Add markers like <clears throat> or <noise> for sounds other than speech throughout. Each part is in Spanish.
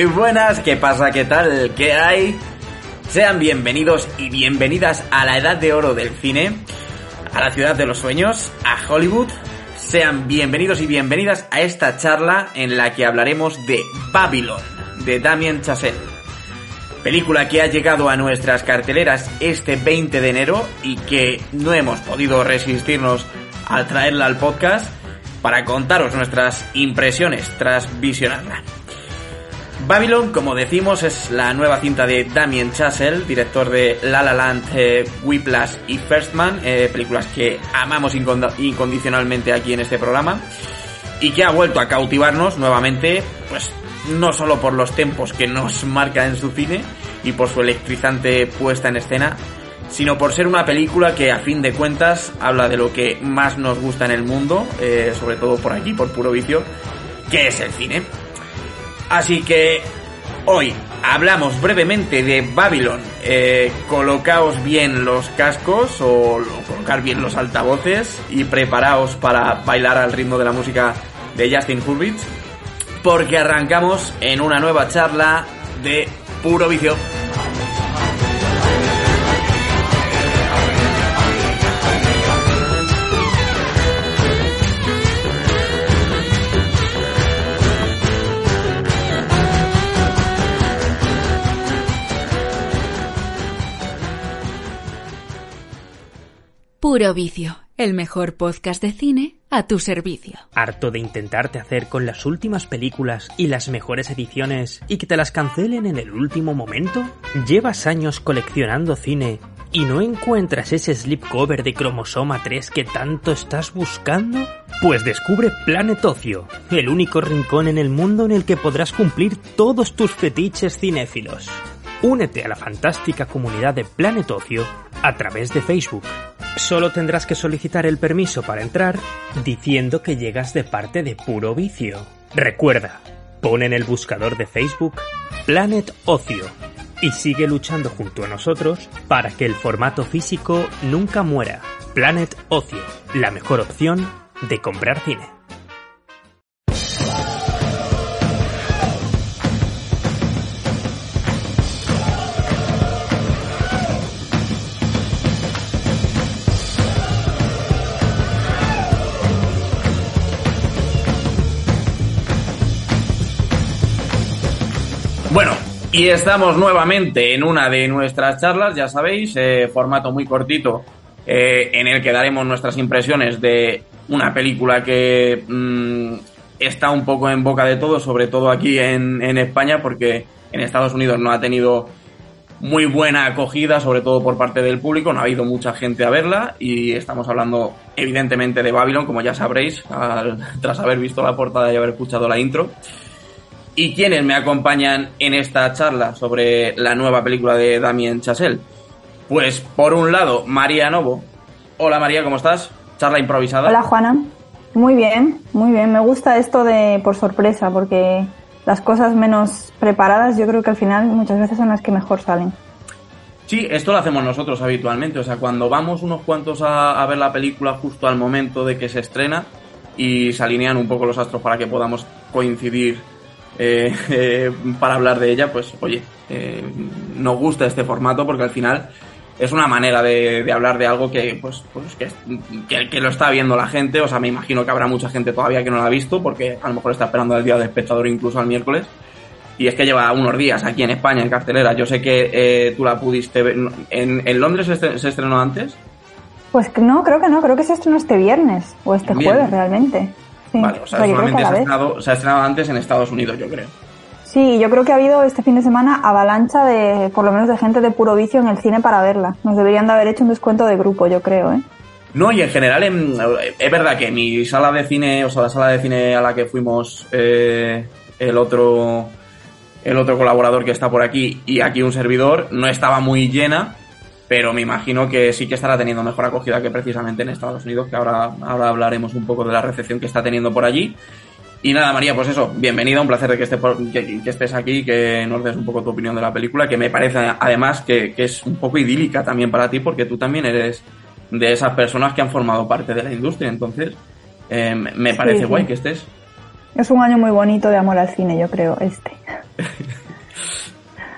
Muy buenas, ¿qué pasa? ¿Qué tal? ¿Qué hay? Sean bienvenidos y bienvenidas a la edad de oro del cine, a la ciudad de los sueños, a Hollywood. Sean bienvenidos y bienvenidas a esta charla en la que hablaremos de Babylon, de Damien Chazelle. Película que ha llegado a nuestras carteleras este 20 de enero y que no hemos podido resistirnos a traerla al podcast para contaros nuestras impresiones tras visionarla. Babylon, como decimos, es la nueva cinta de Damien Chazelle, director de La La Land, eh, Whiplash y First Man, eh, películas que amamos incondicionalmente aquí en este programa, y que ha vuelto a cautivarnos nuevamente, pues no solo por los tempos que nos <laughs> marca en su cine y por su electrizante puesta en escena, sino por ser una película que a fin de cuentas habla de lo que más nos gusta en el mundo, eh, sobre todo por aquí, por puro vicio, que es el cine. Así que hoy hablamos brevemente de Babylon. Eh, colocaos bien los cascos o colocar bien los altavoces y preparaos para bailar al ritmo de la música de Justin Hurwitz, porque arrancamos en una nueva charla de puro vicio. Puro Vicio, el mejor podcast de cine a tu servicio. ¿Harto de intentarte hacer con las últimas películas y las mejores ediciones y que te las cancelen en el último momento? ¿Llevas años coleccionando cine y no encuentras ese slipcover de cromosoma 3 que tanto estás buscando? Pues descubre Planet Ocio, el único rincón en el mundo en el que podrás cumplir todos tus fetiches cinéfilos. Únete a la fantástica comunidad de Planet Ocio a través de Facebook. Solo tendrás que solicitar el permiso para entrar diciendo que llegas de parte de puro vicio. Recuerda, pon en el buscador de Facebook Planet Ocio y sigue luchando junto a nosotros para que el formato físico nunca muera. Planet Ocio, la mejor opción de comprar cine. Y estamos nuevamente en una de nuestras charlas, ya sabéis, eh, formato muy cortito, eh, en el que daremos nuestras impresiones de una película que mm, está un poco en boca de todos, sobre todo aquí en, en España, porque en Estados Unidos no ha tenido muy buena acogida, sobre todo por parte del público, no ha habido mucha gente a verla y estamos hablando evidentemente de Babylon, como ya sabréis, tras haber visto la portada y haber escuchado la intro. ¿Y quiénes me acompañan en esta charla sobre la nueva película de Damien Chazelle? Pues por un lado, María Novo. Hola María, ¿cómo estás? Charla improvisada. Hola Juana. Muy bien, muy bien. Me gusta esto de por sorpresa, porque las cosas menos preparadas yo creo que al final muchas veces son las que mejor salen. Sí, esto lo hacemos nosotros habitualmente. O sea, cuando vamos unos cuantos a, a ver la película justo al momento de que se estrena y se alinean un poco los astros para que podamos coincidir eh, eh, para hablar de ella, pues oye, eh, nos gusta este formato porque al final es una manera de, hablar de algo que, pues, pues que, que, lo está viendo la gente. O sea, me imagino que habrá mucha gente todavía que no la ha visto porque a lo mejor está esperando el día del espectador incluso al miércoles. Y es que lleva unos días aquí en España, en cartelera. Yo sé que tú la pudiste ver. ¿En, en Londres se estrenó antes? Pues no, creo que no. Creo que se estrenó este viernes o este jueves realmente vale, o sea, solamente se ha, estrenado, se ha estrenado antes en Estados Unidos, yo creo. Sí, yo creo que ha habido este fin de semana avalancha de, por lo menos de gente de puro vicio en el cine para verla. Nos deberían de haber hecho un descuento de grupo, yo creo, ¿eh? No, y en general es verdad que mi sala de cine, o sea, la sala de cine a la que fuimos eh, el otro el otro colaborador que está por aquí y aquí un servidor, no estaba muy llena, pero me imagino que sí que estará teniendo mejor acogida que precisamente en Estados Unidos, que ahora, ahora hablaremos un poco de la recepción que está teniendo por allí. Y nada, María, pues eso, bienvenida, un placer de que, esté que, estés aquí, que nos des un poco tu opinión de la película, que me parece además que, es un poco idílica también para ti, porque tú también eres de esas personas que han formado parte de la industria, entonces eh, me parece guay que estés. Es un año muy bonito de amor al cine, yo creo, este. <laughs>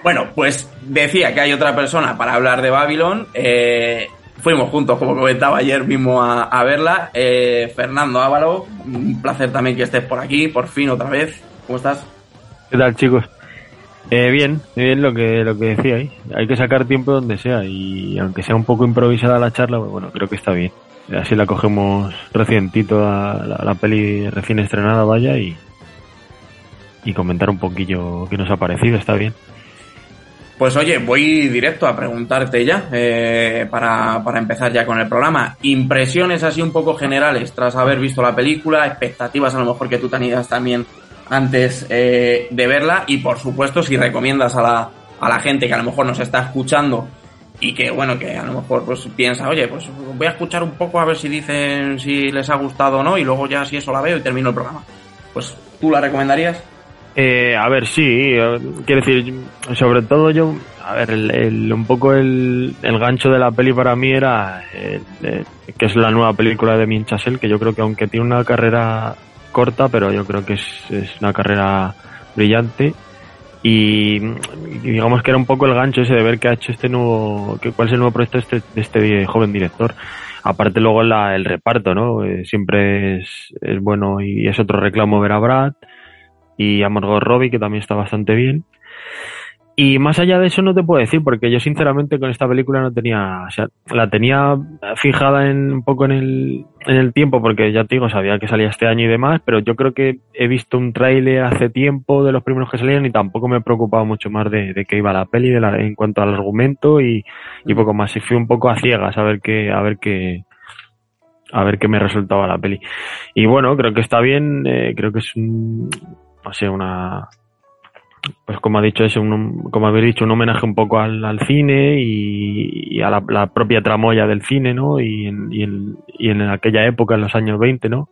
bueno, pues decía que hay otra persona para hablar de Babylon. Eh, fuimos juntos, como comentaba ayer mismo, a, verla. Eh, Fernando Ávalo, un placer también que estés por aquí, por fin otra vez. ¿Cómo estás? ¿Qué tal, chicos? Eh, bien, bien lo que lo que decíais. Hay que sacar tiempo donde sea y aunque sea un poco improvisada la charla, pues bueno, creo que está bien. Así la cogemos recientito a la, peli recién estrenada, vaya, y, y comentar un poquillo qué nos ha parecido, está bien. Pues oye, voy directo a preguntarte ya, eh, para, para, empezar ya con el programa. Impresiones así un poco generales tras haber visto la película, expectativas a lo mejor que tú tenías también antes eh, de verla y por supuesto si recomiendas a la, a la gente que a lo mejor nos está escuchando y que bueno, que a lo mejor pues piensa, oye, pues voy a escuchar un poco a ver si dicen si les ha gustado o no y luego ya si eso la veo y termino el programa. Pues tú la recomendarías? Eh, a ver, sí, eh, quiero decir, sobre todo yo, a ver, el, un poco el, el, gancho de la peli para mí era que es la nueva película de Min Chasel, que yo creo que aunque tiene una carrera corta, pero yo creo que es, es una carrera brillante. Y, digamos que era un poco el gancho ese de ver qué ha hecho este nuevo, que, cuál es el nuevo proyecto de este, de este joven director. Aparte luego la, el reparto, ¿no? Eh, siempre es, es bueno y es otro reclamo ver a Brad y a Margot Robbie, que también está bastante bien. Y más allá de eso no te puedo decir, porque yo sinceramente con esta película no tenía, o sea, la tenía fijada en, un poco en el, en el tiempo, porque ya te digo, sabía que salía este año y demás, pero yo creo que he visto un tráiler hace tiempo de los primeros que salían y tampoco me he preocupado mucho más de, de qué iba la peli de la, en cuanto al argumento y, y poco más. Y fui un poco a ciegas a ver qué, a ver qué, a ver qué me resultaba la peli. Y bueno, creo que está bien, eh, creo que es un, no sé, una, pues como ha dicho, es un, como habéis dicho, un homenaje un poco al, cine y, a la, propia tramoya del cine, ¿no? Y en, y, en, aquella época, en los años 20, ¿no?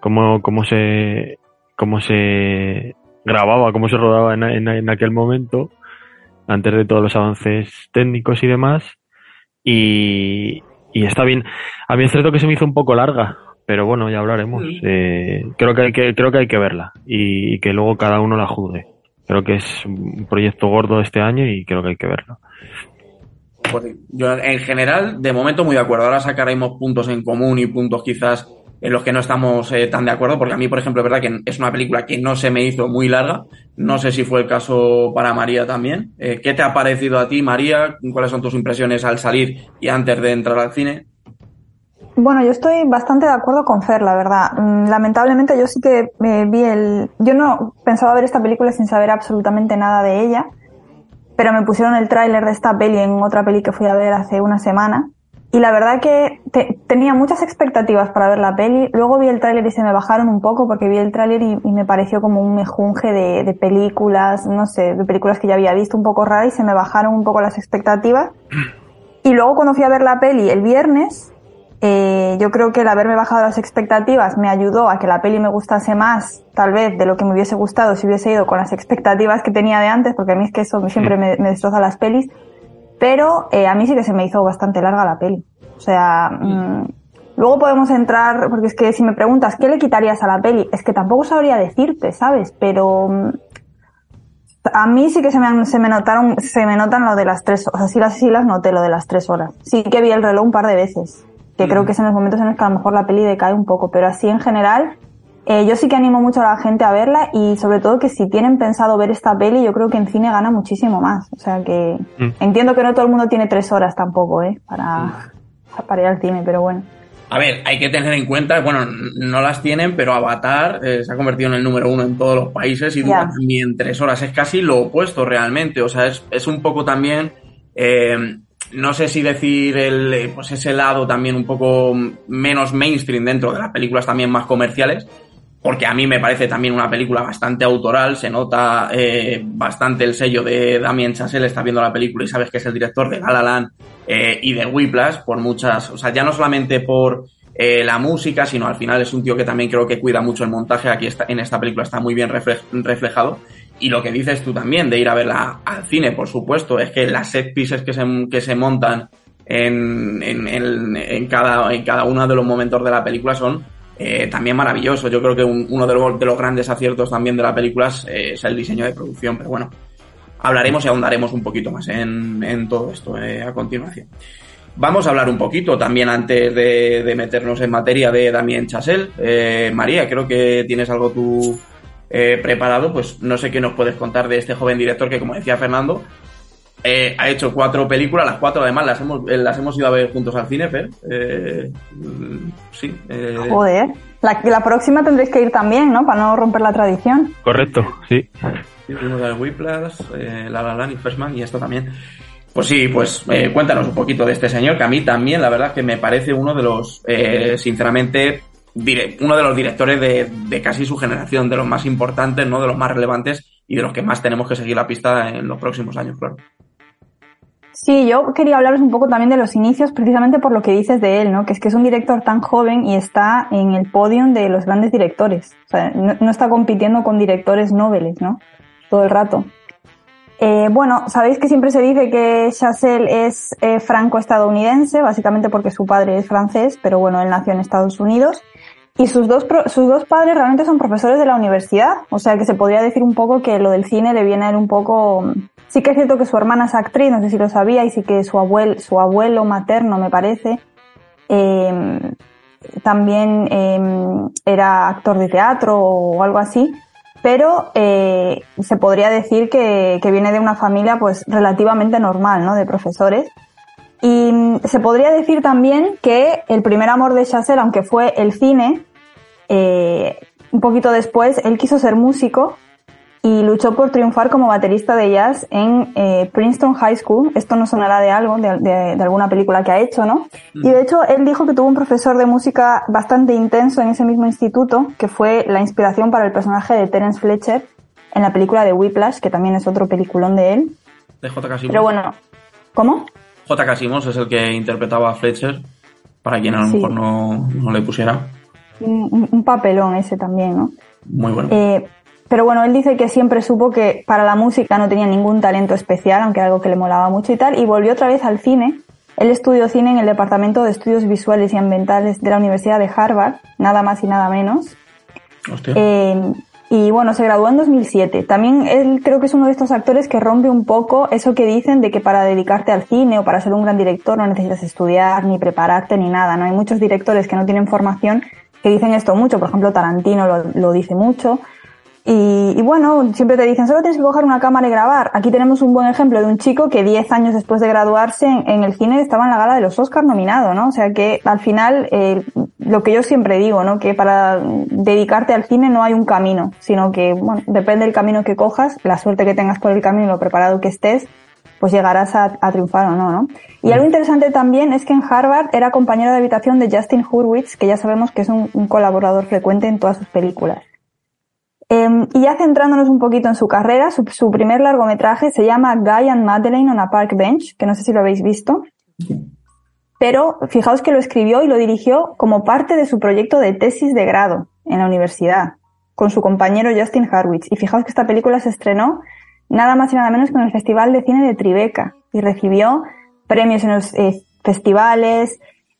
Cómo, cómo se, cómo se grababa, cómo se rodaba en, en, en, aquel momento, antes de todos los avances técnicos y demás. Y, y está bien. A mí es cierto que se me hizo un poco larga, pero bueno, ya hablaremos. Eh, creo que hay que, creo que hay que verla y que luego cada uno la juzgue. Creo que es un proyecto gordo este año y creo que hay que verlo. Pues yo en general, de momento muy de acuerdo. Ahora sacaremos puntos en común y puntos quizás en los que no estamos eh, tan de acuerdo, porque a mí, por ejemplo, es verdad que es una película que no se me hizo muy larga. No sé si fue el caso para María también. Eh, ¿Qué te ha parecido a ti, María? ¿Cuáles son tus impresiones al salir y antes de entrar al cine? Bueno, yo estoy bastante de acuerdo con Fer, la verdad. Mm, lamentablemente yo sí que me vi el... Yo no pensaba ver esta película sin saber absolutamente nada de ella, pero me pusieron el tráiler de esta peli en otra peli que fui a ver hace una semana. Y la verdad que tenía muchas expectativas para ver la peli. Luego vi el tráiler y se me bajaron un poco porque vi el tráiler y, me pareció como un mejunje de, de, películas, no sé, de películas que ya había visto un poco rara y se me bajaron un poco las expectativas. Y luego cuando fui a ver la peli el viernes, eh, yo creo que el haberme bajado las expectativas me ayudó a que la peli me gustase más, tal vez, de lo que me hubiese gustado si hubiese ido con las expectativas que tenía de antes, porque a mí es que eso siempre me, destroza las pelis. Pero eh, a mí sí que se me hizo bastante larga la peli. O sea, mm, luego podemos entrar, porque es que si me preguntas, ¿qué le quitarías a la peli? Es que tampoco sabría decirte, ¿sabes? Pero mm, a mí sí que se me, se me notaron, se me notan lo de las tres, o sea, sí las, sí las noté lo de las tres horas. Sí que vi el reloj un par de veces que creo que es en los momentos en los que a lo mejor la peli decae un poco, pero así en general, eh, yo sí que animo mucho a la gente a verla y sobre todo que si tienen pensado ver esta peli, yo creo que en cine gana muchísimo más. O sea que mm. entiendo que no todo el mundo tiene tres horas tampoco, ¿eh? Para, para ir al cine, pero bueno. A ver, hay que tener en cuenta, bueno, no las tienen, pero Avatar eh, se ha convertido en el número uno en todos los países y dura también tres horas. Es casi lo opuesto realmente. O sea, es, es un poco también eh, no sé si decir el, eh, pues ese lado también un poco menos mainstream dentro de las películas también más comerciales, porque a mí me parece también una película bastante autoral, se nota eh, bastante el sello de Damien Chazelle, está viendo la película y sabes que es el director de La La Land eh, y de Whiplash, por muchas, o sea, ya no solamente por la música, sino al final es un tío que también creo que cuida mucho el montaje, aquí está, en esta película está muy bien reflejado, y lo que dices tú también, de ir a verla al cine, por supuesto, es que las set pieces que se, que se montan en, en, en, cada, en cada uno de los momentos de la película son eh, también maravilloso. Yo creo que uno de los, de los, grandes aciertos también de la película es, es, el diseño de producción, pero bueno, hablaremos y ahondaremos un poquito más en, en todo esto eh, a continuación. Vamos a hablar un poquito también antes de, de meternos en materia de Damien Chazelle. Eh, María, creo que tienes algo tú eh, preparado, pues no sé qué nos puedes contar de este joven director que, como decía Fernando, eh, ha hecho cuatro películas, las cuatro además las hemos, eh, las hemos ido a ver juntos al cine, Fer. Eh, sí. Eh... Joder. La, la, próxima tendréis que ir también, ¿no? Para no romper la tradición. Correcto, sí. Sí, fuimos a Whiplash, eh, La La Land y y esto también. Pues sí, pues eh, cuéntanos un poquito de este señor, que a mí también, la verdad, que me parece uno de los, eh, sinceramente, uno de los directores de, casi su generación, de los más importantes, ¿no? De los más relevantes y de los que más tenemos que seguir la pista en los próximos años, claro. Sí, yo quería hablaros un poco también de los inicios, precisamente por lo que dices de él, ¿no? Que es que es un director tan joven y está en el podium de los grandes directores. O sea, no, no está compitiendo con directores noveles, ¿no? Todo el rato. Eh, bueno, sabéis que siempre se dice que Chazelle es eh, franco-estadounidense, básicamente porque su padre es francés, pero bueno, él nació en Estados Unidos. Y sus dos, sus dos padres realmente son profesores de la universidad, o sea que se podría decir un poco que lo del cine le viene a él un poco... Sí que es cierto que su hermana es actriz, no sé si lo sabía, y sí que su abuelo, su abuelo materno, me parece, eh, también eh, era actor de teatro o algo así, pero eh, se podría decir que, que, viene de una familia pues relativamente normal, ¿no? De profesores. Y se podría decir también que el primer amor de Chazelle, aunque fue el cine, eh, un poquito después él quiso ser músico y luchó por triunfar como baterista de jazz en eh, Princeton High School. Esto no sonará de algo, de, de, de, alguna película que ha hecho, ¿no? Mm. Y de hecho, él dijo que tuvo un profesor de música bastante intenso en ese mismo instituto, que fue la inspiración para el personaje de Terence Fletcher en la película de Whiplash, que también es otro peliculón de él. De J.K. Pero bueno, ¿cómo? J.K. Simmons es el que interpretaba a Fletcher, para quien a lo sí. mejor no, no, le pusiera. Un, un, papelón ese también, ¿no? Muy bueno. Eh, pero bueno, él dice que siempre supo que para la música no tenía ningún talento especial, aunque era algo que le molaba mucho y tal, y volvió otra vez al cine. Él estudió cine en el Departamento de Estudios Visuales y Ambientales de la Universidad de Harvard, nada más y nada menos. Hostia. Eh, y bueno, se graduó en 2007. También él creo que es uno de estos actores que rompe un poco eso que dicen de que para dedicarte al cine o para ser un gran director no necesitas estudiar, ni prepararte, ni nada. No hay muchos directores que no tienen formación que dicen esto mucho. Por ejemplo, Tarantino lo, lo dice mucho. Y, bueno, siempre te dicen, solo tienes que coger una cámara y grabar. Aquí tenemos un buen ejemplo de un chico que 10 años después de graduarse en, el cine estaba en la gala de los Oscars nominado, ¿no? O sea que al final, eh, lo que yo siempre digo, ¿no? Que para dedicarte al cine no hay un camino, sino que, bueno, depende del camino que cojas, la suerte que tengas por el camino lo preparado que estés, pues llegarás a, a triunfar o no, ¿no? Y algo interesante también es que en Harvard era compañero de habitación de Justin Hurwitz, que ya sabemos que es un, un colaborador frecuente en todas sus películas. Eh, y ya centrándonos un poquito en su carrera, su, su, primer largometraje se llama Guy and Madeleine on a Park Bench, que no sé si lo habéis visto. Pero fijaos que lo escribió y lo dirigió como parte de su proyecto de tesis de grado en la universidad, con su compañero Justin Harwitz. Y fijaos que esta película se estrenó nada más y nada menos que en el Festival de Cine de Tribeca y recibió premios en los eh, festivales,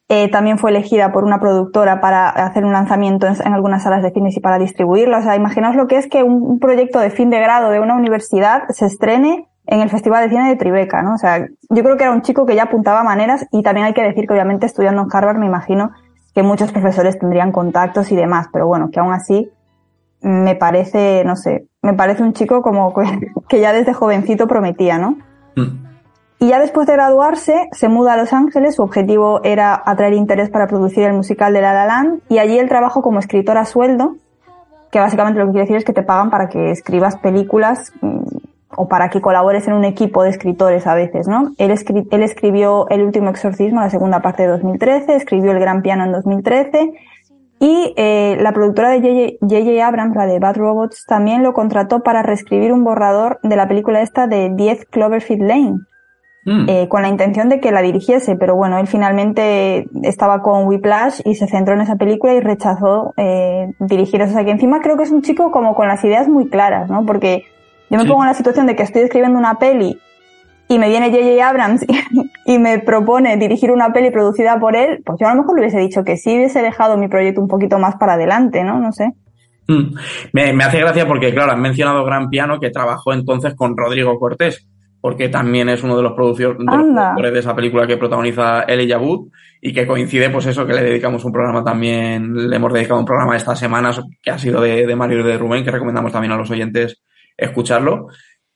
eh, también fue elegida por una productora para hacer un lanzamiento en, algunas salas de cines y para distribuirlo. O sea, imaginaos lo que es que un, un, proyecto de fin de grado de una universidad se estrene en el Festival de Cine de Tribeca, ¿no? O sea, yo creo que era un chico que ya apuntaba maneras y también hay que decir que obviamente estudiando en Harvard me imagino que muchos profesores tendrían contactos y demás, pero bueno, que aún así me parece, no sé, me parece un chico como que ya desde jovencito prometía, ¿no? Mm. Y ya después de graduarse, se muda a Los Ángeles. Su objetivo era atraer interés para producir el musical de La La Land. Y allí él trabajó como escritor a sueldo, que básicamente lo que quiere decir es que te pagan para que escribas películas o para que colabores en un equipo de escritores a veces, ¿no? Él, escri él escribió El último exorcismo, la segunda parte de 2013, escribió El gran piano en 2013 y eh, la productora de J.J. Abrams, la de Bad Robots, también lo contrató para reescribir un borrador de la película esta de 10 Cloverfield Lane, Mm. Eh, con la intención de que la dirigiese, pero bueno, él finalmente estaba con Whiplash y se centró en esa película y rechazó eh, dirigir eso. O sea que encima creo que es un chico como con las ideas muy claras, ¿no? Porque yo me sí. pongo en la situación de que estoy escribiendo una peli y me viene J.J. Abrams y, <laughs> y me propone dirigir una peli producida por él, pues yo a lo mejor le hubiese dicho que sí, hubiese dejado mi proyecto un poquito más para adelante, ¿no? No sé. Mm. Me, me hace gracia porque, claro, has mencionado Gran Piano que trabajó entonces con Rodrigo Cortés, porque también es uno de los, de productores de esa película que protagoniza Elijah Wood y que coincide, pues eso, que le dedicamos un programa también, le hemos dedicado un programa estas semanas que ha sido de, de Mario y de Rubén, que recomendamos también a los oyentes escucharlo.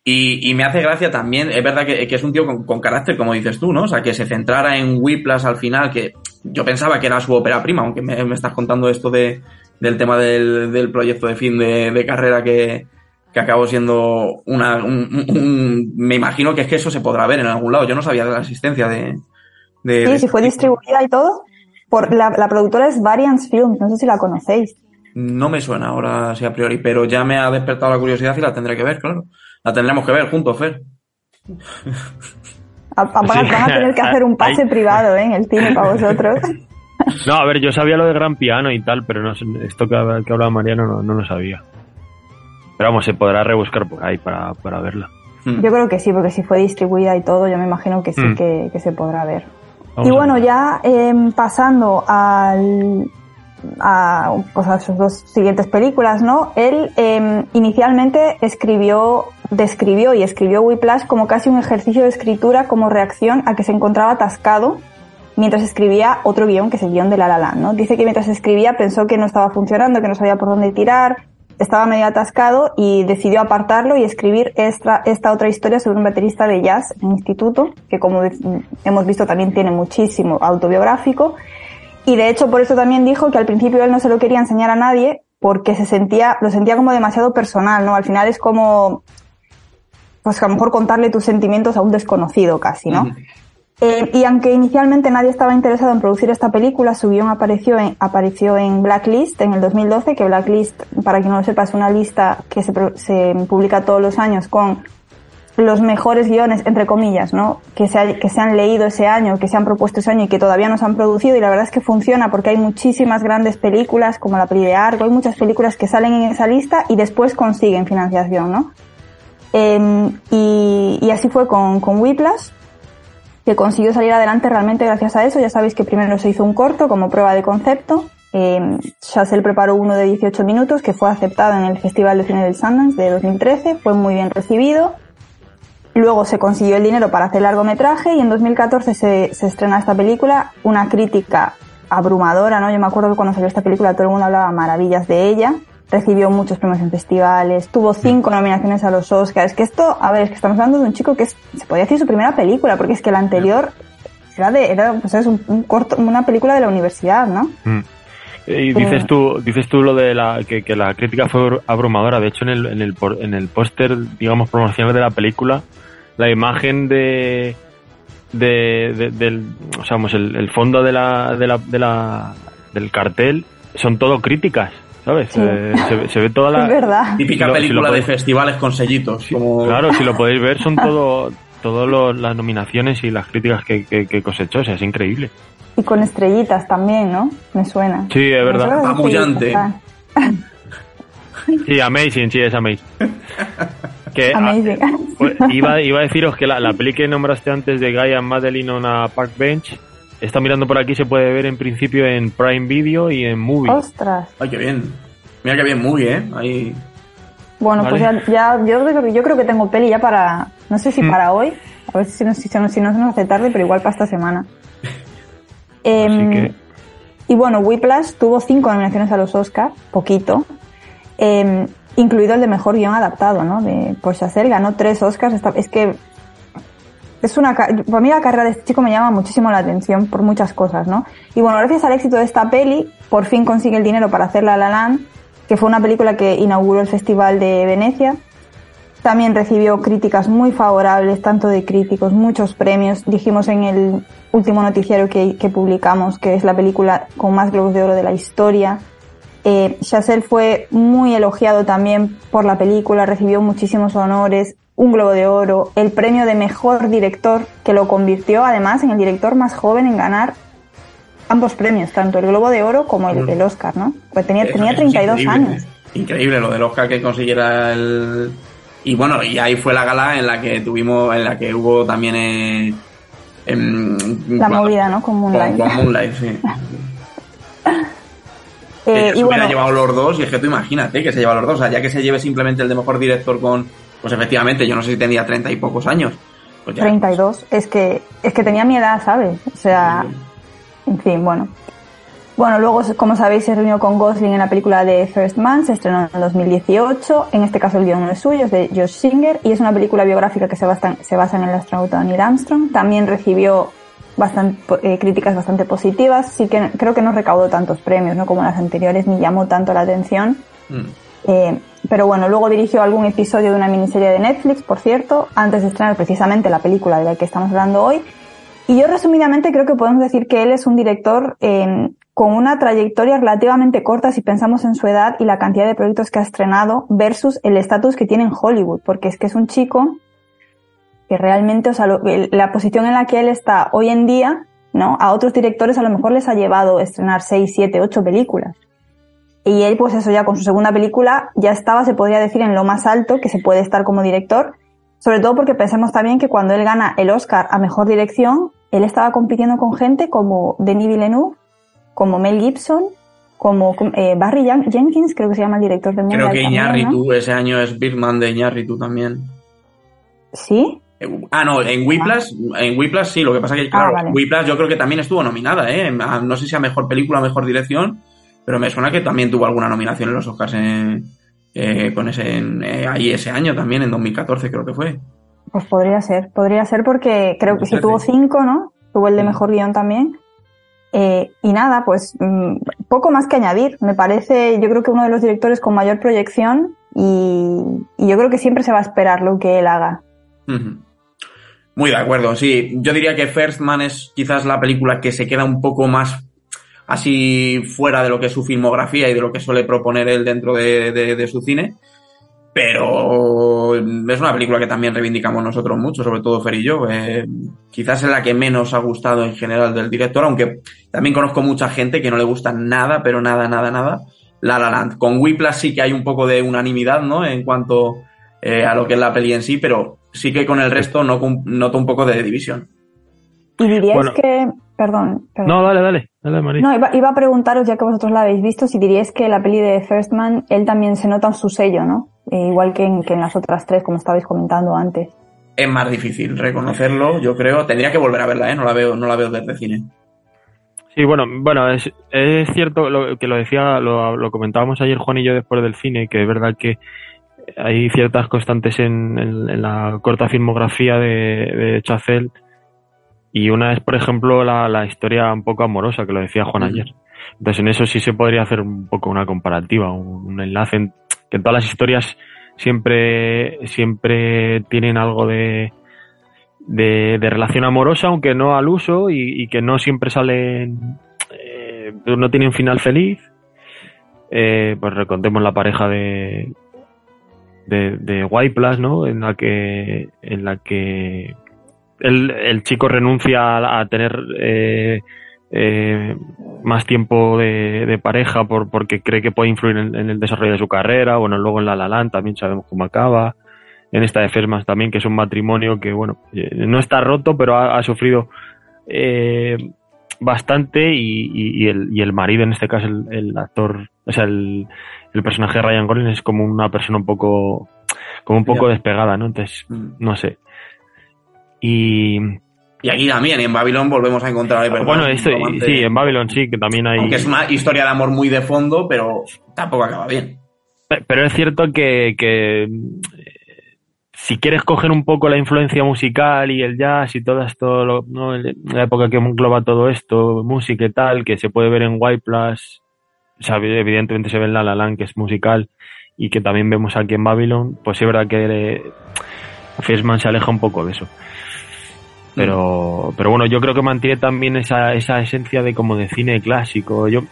Y, y me hace gracia también, es verdad que, que es un tío con, con carácter, como dices tú, ¿no? O sea, que se centrara en Whiplash al final, que yo pensaba que era su ópera prima, aunque me, me estás contando esto de, del tema del, del proyecto de fin de, de carrera que, que acabó siendo una, un, un- me imagino que es que eso se podrá ver en algún lado. Yo no sabía de la existencia de, de- Sí, de si fue este tipo. distribuida y todo. Por la, la productora es Variance Films, no sé si la conocéis. No me suena ahora sí a priori, pero ya me ha despertado la curiosidad y la tendré que ver, claro. La tendremos que ver juntos, Fer. A- a- van, a- Sí. van a tener que <laughs> hacer un pase Ahí. privado ¿eh? en el cine para vosotros. <laughs> No, a ver, yo sabía lo de gran piano y tal, pero no esto que, que hablaba Mariano no, no lo sabía. Pero vamos, se podrá rebuscar por ahí para, para verla. Hmm. Yo creo que sí, porque si fue distribuida y todo, yo me imagino que sí Mm. que, que se podrá ver. Vamos y bueno, ver. ya em, pasando al, a, pues a sus dos siguientes películas, ¿no? Él em, inicialmente escribió, describió y escribió Whiplash como casi un ejercicio de escritura como reacción a que se encontraba atascado mientras escribía otro guion, que es el guion de La La Land, ¿no? Dice que mientras escribía pensó que no estaba funcionando, que no sabía por dónde tirar, estaba medio atascado y decidió apartarlo y escribir esta, esta otra historia sobre un baterista de jazz en instituto, que como hemos visto también tiene muchísimo autobiográfico. Y de hecho por eso también dijo que al principio él no se lo quería enseñar a nadie porque se sentía, lo sentía como demasiado personal, ¿no? Al final es como, pues a lo mejor contarle tus sentimientos a un desconocido casi, ¿no? Eh, y aunque inicialmente nadie estaba interesado en producir esta película, su guion apareció en, apareció en Blacklist en el 2012, que Blacklist, para quien no lo sepa, es una lista que se, se publica todos los años con los mejores guiones, entre comillas, ¿no? Que se, ha- que se han leído ese año, que se han propuesto ese año y que todavía no se han producido. Y la verdad es que funciona porque hay muchísimas grandes películas, como la peli de Argo, hay muchas películas que salen en esa lista y después consiguen financiación, ¿no? Eh, y, y así fue con, con Whiplash, que consiguió salir adelante realmente gracias a eso. Ya sabéis que primero se hizo un corto como prueba de concepto. Eh, Chazelle preparó uno de 18 minutos que fue aceptado en el Festival de Cine del Sundance de 2013. Fue muy bien recibido. Luego se consiguió el dinero para hacer largometraje y en 2014 se, se estrena esta película, una crítica abrumadora, ¿no? Yo me acuerdo que cuando salió esta película todo el mundo hablaba maravillas de ella, recibió muchos premios en festivales, tuvo cinco nominaciones a los Oscars, que esto, a ver, es que estamos hablando de un chico que es, se podría decir su primera película, porque es que la anterior era de, era, pues es un, un corto, una película de la universidad, ¿no? Mm. Y dices tú, dices tú lo de la que, que la crítica fue abrumadora. De hecho, en el, en el, por- en el póster, digamos, promocional de la película, la imagen de, de, de- del, o sea, el, el fondo de la, de la, de la, del cartel son todo críticas, ¿sabes? Sí. Eh, se, ve- se ve toda la, Es verdad. Típica Si lo- si película de festivales con sellitos. como... Claro, si lo podéis ver, son <laughs> todo, todas las nominaciones y las críticas que, que, que cosechó, o sea, es increíble. Y con estrellitas también, ¿no? Me suena. Sí, es verdad. Apabullante. estrellitas, <laughs> Sí, amazing, sí, es amazing. Que, ah, Amazing. <laughs> Pues, iba, iba a deciros que la, la peli que nombraste antes de and Madeline on a Park Bench está mirando por aquí, se puede ver en principio en Prime Video y en Movie. Ostras. Ay, qué bien. Mira qué bien, muy, ¿eh? Ahí... Bueno, pues ya, ya yo, creo, que- yo creo que tengo peli ya para, no sé si Mm. para hoy, a ver si no, si, no- si no se nos hace tarde, pero igual para esta semana. Em, que- Y bueno, Whiplash tuvo cinco nominaciones a los Oscars, poquito, em, incluido el de mejor guion adaptado, ¿no? De, por Chazelle ganó tres Oscars. esta- es que es una, para mí la carrera de este chico me llama muchísimo la atención por muchas cosas, ¿no? Y bueno, gracias al éxito de esta peli, por fin consigue el dinero para hacer La La Land, que fue una película que inauguró el Festival de Venecia. También recibió críticas muy favorables, tanto de críticos, muchos premios. Dijimos en el último noticiario que, que publicamos que es la película con más globos de oro de la historia. Eh, Chazelle fue muy elogiado también por la película, recibió muchísimos honores, un globo de oro, el premio de mejor director, que lo convirtió además en el director más joven en ganar ambos premios, tanto el globo de oro como el, el Oscar, ¿no? Pues tenía, Eso- tenía eso es 32 increíble, años. Increíble lo del Oscar que consiguiera el... Y bueno, y ahí fue la gala en la que tuvimos, en la que hubo también eh, la movida, ¿no? Con Moonlight. Con, Moonlight, sí. <laughs> eh, y hubiera llevado los dos, y es que tú imagínate que se lleva los dos, o sea, ya que se lleve simplemente el de mejor director con, pues efectivamente, yo no sé si tenía treinta y pocos años. Pues 32, es que, es que tenía mi edad, ¿sabes? O sea, en fin, bueno. Bueno, luego, como sabéis, se reunió con Gosling en la película de First Man, se estrenó en 2018. En este caso, el guion no es suyo, es de Josh Singer y es una película biográfica que se basa, se basa en el astronauta Neil Armstrong. También recibió bastante, eh, críticas bastante positivas. Sí que creo que no recaudó tantos premios, ¿no? Como las anteriores, ni llamó tanto la atención. Mm. Eh, pero bueno, luego dirigió algún episodio de una miniserie de Netflix, por cierto, antes de estrenar precisamente la película de la que estamos hablando hoy. Y yo resumidamente creo que podemos decir que él es un director eh, con una trayectoria relativamente corta si pensamos en su edad y la cantidad de proyectos que ha estrenado versus el estatus que tiene en Hollywood, porque es que es un chico que realmente, o sea, la posición en la que él está hoy en día, ¿no? A otros directores a lo mejor les ha llevado a estrenar 6, 7, 8 películas. Y él, pues eso ya con su segunda película, ya estaba, se podría decir, en lo más alto que se puede estar como director, sobre todo porque pensemos también que cuando él gana el Oscar a Mejor Dirección, él estaba compitiendo con gente como Denis Villeneuve, como Mel Gibson, como eh, Barry Jenkins, creo que se llama el director de Creo que Iñárritu, ese año es Birdman de Iñárritu también. ¿Sí? Ah, no, en Whiplash, en Whiplash sí, lo que pasa que, ah, claro, Whiplash yo creo que también estuvo nominada, ¿eh? No sé si a Mejor Película o Mejor Dirección, pero me suena que también tuvo alguna nominación en los Oscars eh, con ese, eh, ahí ese año también, en 2014 creo que fue. Pues podría ser, podría ser porque creo que sí tuvo cinco, ¿no? Tuvo el de Mejor Guión también. Eh, y nada, pues mm, poco más que añadir. Me parece, yo creo que uno de los directores con mayor proyección y, yo creo que siempre se va a esperar lo que él haga. Muy de acuerdo, sí. Yo diría que First Man es quizás la película que se queda un poco más así fuera de lo que es su filmografía y de lo que suele proponer él dentro de su cine. Pero es una película que también reivindicamos nosotros mucho, sobre todo Fer y yo. Eh, quizás es la que menos ha gustado en general del director, aunque también conozco mucha gente que no le gusta nada, pero nada, nada, nada. La La Land. Con Whiplash sí que hay un poco de unanimidad, ¿no? En cuanto eh, a lo que es la peli en sí, pero sí que con el resto no, noto un poco de división. Y diríais que, perdón, No, dale, dale, dale, María. No, iba, a preguntaros, ya que vosotros la habéis visto, si diríais que la peli de First Man, él también se nota su sello, ¿no? Eh, igual que en, que en las otras tres, como estabais comentando antes. Es más difícil reconocerlo, yo creo. Tendría que volver a verla, ¿eh? No la veo, no la veo desde cine. Sí, bueno, bueno, es, es cierto lo, que lo decía, lo, lo, comentábamos ayer Juan y yo después del cine, que es verdad que hay ciertas constantes en, en, la corta filmografía de, de Chazelle y una es, por ejemplo, la, la, historia un poco amorosa, que lo decía Juan ayer. Entonces, en eso sí se podría hacer un poco una comparativa, un, enlace, que en todas las historias siempre, siempre tienen algo de, de, relación amorosa, aunque no al uso, y, que no siempre salen, eh, no tienen final feliz. Eh, pues recontemos la pareja de, de, de White Plus, ¿no? En la que, en la que el, el chico renuncia a, tener eh, eh, más tiempo de, pareja por, porque cree que puede influir en, el desarrollo de su carrera. Bueno, luego en La La Land también sabemos cómo acaba. En esta de Fesmas también, que es un matrimonio que, bueno, eh, no está roto, pero ha, sufrido bastante y, el, y el marido, en este caso el, actor, o sea, el, el personaje de Ryan Gosling es como una persona un poco, como un poco despegada, ¿no? Entonces, mm. no sé. Y, y aquí también, en Babylon volvemos a encontrar Bueno, esto, sí, en Babylon sí, que también hay... Aunque es una historia de amor muy de fondo, pero tampoco acaba bien. Pero es cierto que, que si quieres coger un poco la influencia musical y el jazz y todo esto, ¿no? la época que engloba todo esto, música y tal, que se puede ver en White Plus, o sea, evidentemente se ve en La La Land, que es musical, y que también vemos aquí en Babylon, pues es verdad que eh, Fiersman se aleja un poco de eso. Pero, pero bueno, yo creo que mantiene también esa, esa esencia de como de cine clásico. Yo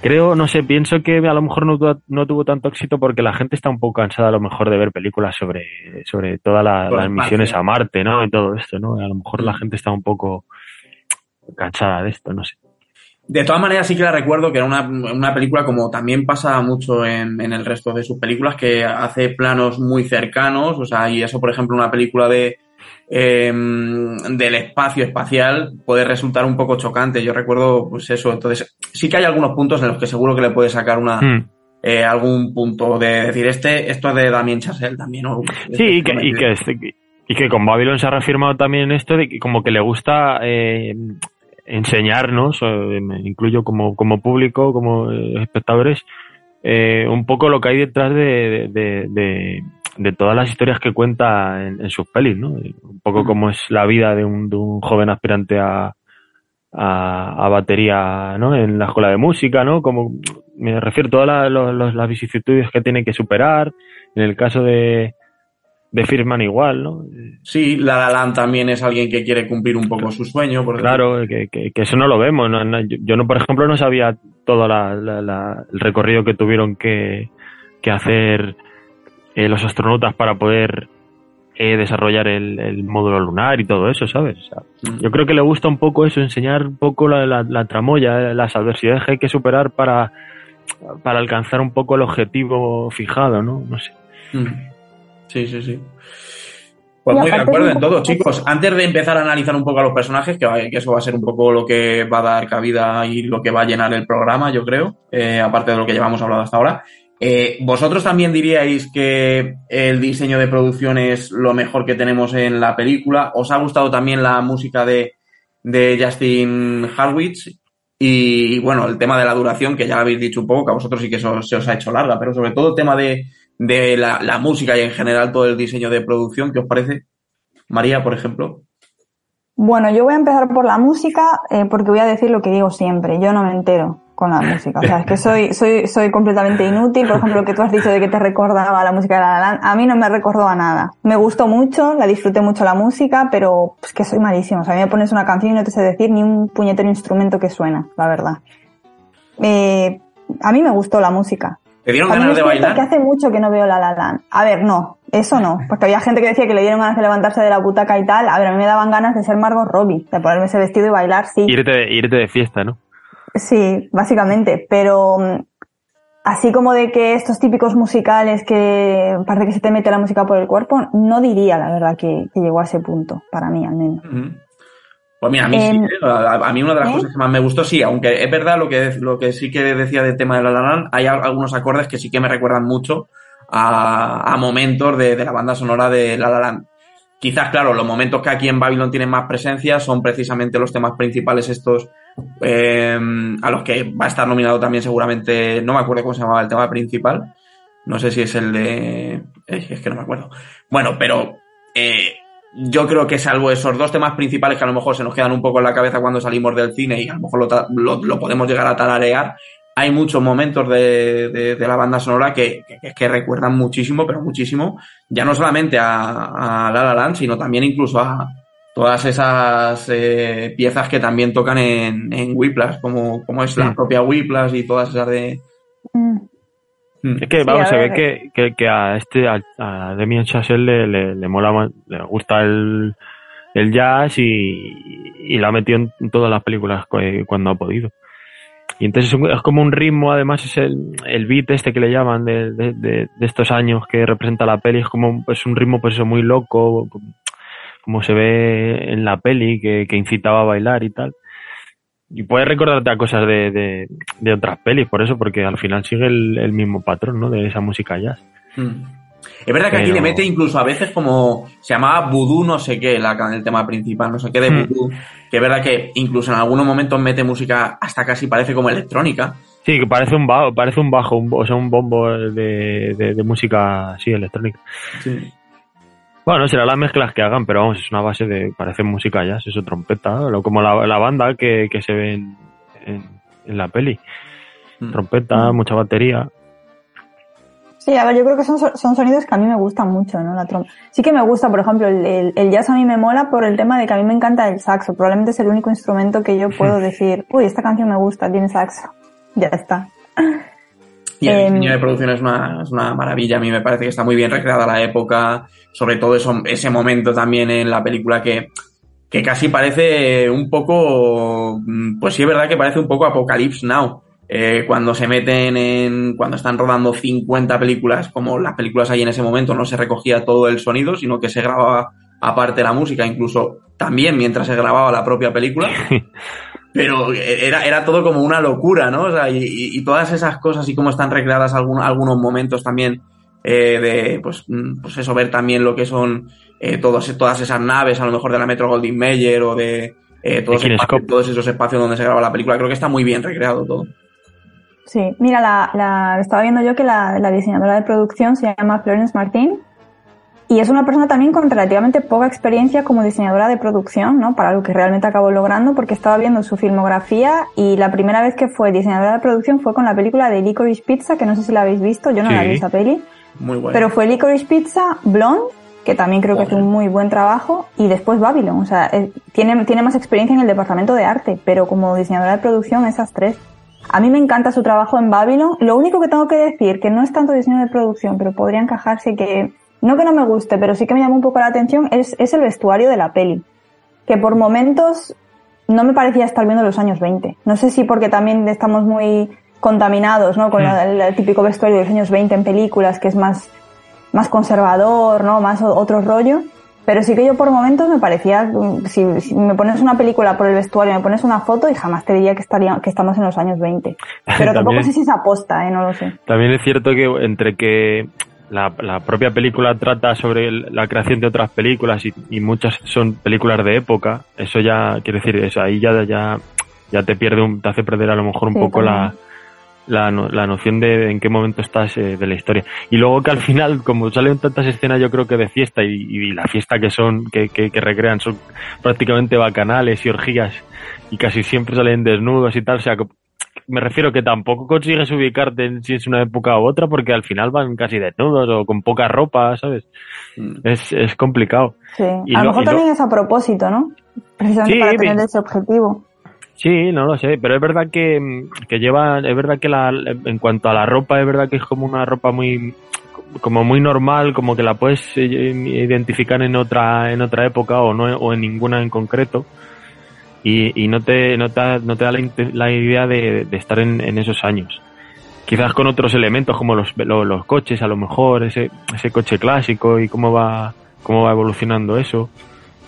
creo, no sé, pienso que a lo mejor no, no tuvo tanto éxito porque la gente está un poco cansada a lo mejor de ver películas sobre, sobre todas las misiones a Marte, ¿no? Y todo esto, ¿no? A lo mejor la mm. gente está un poco cansada de esto, no sé. De todas maneras, sí que la recuerdo que era una, una película como también pasa mucho en, en, el resto de sus películas, que hace planos muy cercanos, o sea, y eso, por ejemplo, una película de, em, del espacio espacial puede resultar un poco chocante. Yo recuerdo, pues eso, entonces sí que hay algunos puntos en los que seguro que le puede sacar una, Mm. eh, algún punto de decir, este, esto es de Damien Chazelle también, ¿no? Sí, y que, y que, este- y que con Babylon se ha reafirmado también esto de que como que le gusta eh, enseñarnos, eh, me incluyo como, como público, como espectadores, eh, un poco lo que hay detrás de, de, de- de todas las historias que cuenta en, en sus pelis, ¿no? Un poco como es la vida de un, de un joven aspirante a, a, a batería, ¿no? En la escuela de música, ¿no? Como me refiero a todas la- los- los- las vicisitudes que tiene que superar. En el caso de, de Firman igual, ¿no? Sí, La La Land también es alguien que quiere cumplir un poco su sueño. Por Claro, que, que- que eso no lo vemos. no- yo no, por ejemplo, no sabía todo la- la- la- el recorrido que tuvieron que, que hacer eh, los astronautas para poder eh, desarrollar el, el módulo lunar y todo eso, ¿sabes? O sea, decir. yo creo que le gusta un poco eso, enseñar un poco la, la, la tramoya, eh, las adversidades que hay que superar para, para alcanzar un poco el objetivo fijado, ¿no? No sé. Mm. Sí, sí, sí. Pues muy de acuerdo en todo, chicos. Antes de empezar a analizar un poco a los personajes, que, va- que eso va a ser un poco lo que va a dar cabida y lo que va a llenar el programa, yo creo, eh, aparte de lo que llevamos hablado hasta ahora. Eh, ¿Vosotros también diríais que el diseño de producción es lo mejor que tenemos en la película? ¿Os ha gustado también la música de, de Justin Harwitz? Y bueno, el tema de la duración, que ya habéis dicho un poco, que a vosotros sí que se os ha hecho larga, pero sobre todo el tema de, de la, la música y en general todo el diseño de producción, ¿qué os parece? María, por ejemplo. Bueno, yo voy a empezar por la música eh, porque voy a decir lo que digo siempre. Yo no me entero con la música. O sea, es que soy, soy, soy completamente inútil. Por ejemplo, lo que tú has dicho de que te recordaba la música de La La Land, a mí no me recordó a nada. Me gustó mucho, la disfruté mucho la música, pero es que soy malísimo. O sea, a mí me pones una canción y no te sé decir ni un puñetero instrumento que suena, la verdad. Eh, a mí me gustó la música. ¿Te dieron ganas de cierto que bailar? hace mucho que no veo La La Land. A ver, no, eso no, porque había gente que decía que le dieron ganas de levantarse de la butaca y tal. A ver, a mí me daban ganas de ser Margot Robbie, de ponerme ese vestido y bailar, sí. Irte de, irte de fiesta, ¿no? Sí, básicamente, pero mm, así como de que estos típicos musicales que parece que se te mete la música por el cuerpo, no diría la verdad que, que llegó a ese punto, para mí al menos. Pues mira, a mí sí, Em, ¿eh? a, a mí una de las ¿eh? cosas que más me gustó, sí, aunque es verdad lo que, lo que sí que decía del tema de La La Land, hay al- algunos acordes que sí que me recuerdan mucho a, a momentos de, de la banda sonora de La La Land. Quizás, claro, los momentos que aquí en Babylon tienen más presencia son precisamente los temas principales estos eh, a los que va a estar nominado también seguramente, no me acuerdo cómo se llamaba el tema principal, no sé si es el de... Es que no me acuerdo. Bueno, pero eh, yo creo que salvo esos dos temas principales que a lo mejor se nos quedan un poco en la cabeza cuando salimos del cine y a lo mejor lo, lo- podemos llegar a tararear, hay muchos momentos de, de- la banda sonora que, que, que recuerdan muchísimo, pero muchísimo, ya no solamente a, a La Land, sino también incluso a todas esas eh, piezas que también tocan en, en Whiplash, como, como es la Mm. propia Whiplash y todas esas de... Mm. Mm. Es que, Sí, vamos, se ve que, que, que a este, a, a Damien Chazelle le, le, le mola más, le gusta el, el jazz y, y lo ha metido en todas las películas cu- cuando ha podido. Y entonces es, un- es como un ritmo, además es el, el beat este que le llaman de, de, de- de estos años que representa la peli, es como pues, un ritmo pues eso muy loco, como se ve en la peli, que, que incitaba a bailar y tal. Y puedes recordarte a cosas de, de, de otras pelis, por eso, porque al final sigue el, el mismo patrón, ¿no? De esa música jazz. Mm. Es verdad que aquí le mete incluso a veces como se llamaba vudú no sé qué la, el tema principal, no sé qué de Hmm. vudú, que es verdad que incluso en algunos momentos mete música hasta casi parece como electrónica. Sí, que parece un bajo, parece un bajo, un, o sea, un bombo de, de, de música así electrónica. Bueno, será las mezclas que hagan, pero vamos, es una base de, parece música jazz, eso trompeta, lo- como la, la banda que, que se ve en, en, en la peli. Mm. Trompeta, mucha batería. Sí, a ver, yo creo que son, so- son sonidos que a mí me gustan mucho, ¿no? La trom- sí que me gusta, por ejemplo, el, el- el jazz a mí me mola por el tema de que a mí me encanta el saxo. Probablemente es el único instrumento que yo puedo <laughs> decir, uy, esta canción me gusta, tiene saxo. Ya está. Y el Em, diseño de producción es una, es una maravilla, a mí me parece que está muy bien recreada la época, sobre todo eso, ese momento también en la película que, que casi parece un poco, mm, pues sí es verdad que parece un poco Apocalypse Now, eh, cuando se meten en, cuando están rodando 50 películas, como las películas ahí en ese momento, no se recogía todo el sonido, sino que se grababa aparte la música, incluso también mientras se grababa la propia película. <laughs> Pero era, era todo como una locura, ¿no? O sea, y, y, todas esas cosas y cómo están recreadas algún, algunos momentos también eh, de, pues, mm, pues eso, ver también lo que son eh, todos, todas esas naves, a lo mejor de la Metro Goldwyn Mayer o de eh, todos, espacios, todos esos espacios donde se graba la película. Creo que está muy bien recreado todo. Sí, mira, la, la estaba viendo yo que la, la diseñadora de producción se llama Florence Martín y es una persona también con relativamente poca experiencia como diseñadora de producción, ¿no? Para lo que realmente acabó logrando, porque estaba viendo su filmografía y la primera vez que fue diseñadora de producción fue con la película de Licorice Pizza, que no sé si la habéis visto, yo no la he visto esa peli. Muy bueno. Pero fue Licorice Pizza, Blonde, que también creo que hace un muy buen trabajo, y después Babylon. O sea, eh, tiene, tiene más experiencia en el departamento de arte, pero como diseñadora de producción, esas tres. A mí me encanta su trabajo en Babylon. Lo único que tengo que decir, que no es tanto diseño de producción, pero podría encajarse que no que no me guste, pero sí que me llama un poco la atención, es, es el vestuario de la peli. Que por momentos no me parecía estar viendo los años 20. No sé si porque también estamos muy contaminados, ¿no? Con mm. el, típico vestuario de los años 20 en películas, que es más, más conservador, ¿no? Más otro rollo. Pero sí que yo por momentos me parecía, si, me pones una película por el vestuario, me pones una foto y jamás te diría que estaría, que estamos en los años 20. <laughs> Pero tampoco sé si es aposta, ¿eh? No lo sé. También es cierto que entre que la, la, propia película trata sobre la creación de otras películas y, muchas son películas de época, eso ya, quiere decir, eso ahí ya, ya, ya te pierde, un, te hace perder a lo mejor un poco la, la, la, noción de en qué momento estás eh, de la historia. Y luego que al final, como salen tantas escenas yo creo que de fiesta y, y la fiesta que son, que, que, que, recrean son prácticamente bacanales y orgías y casi siempre salen desnudos y tal, o sea, me refiero que tampoco consigues ubicarte en si es una época u otra porque al final van casi desnudos o con poca ropa, ¿sabes? Mm. Es, es complicado. Sí, a lo mejor también es a propósito, ¿no? Precisamente para tener ese objetivo. Sí, no lo sé, pero es verdad que, que lleva, es verdad que la, en cuanto a la ropa, es verdad que es como una ropa muy, como muy normal, como que la puedes identificar en otra, en otra época o no, o en ninguna en concreto y, y no, te, no, te, no te da la, idea de, de estar en, en, esos años. Quizás con otros elementos como los, los, coches, a lo mejor, ese, ese coche clásico y cómo va, cómo va evolucionando eso,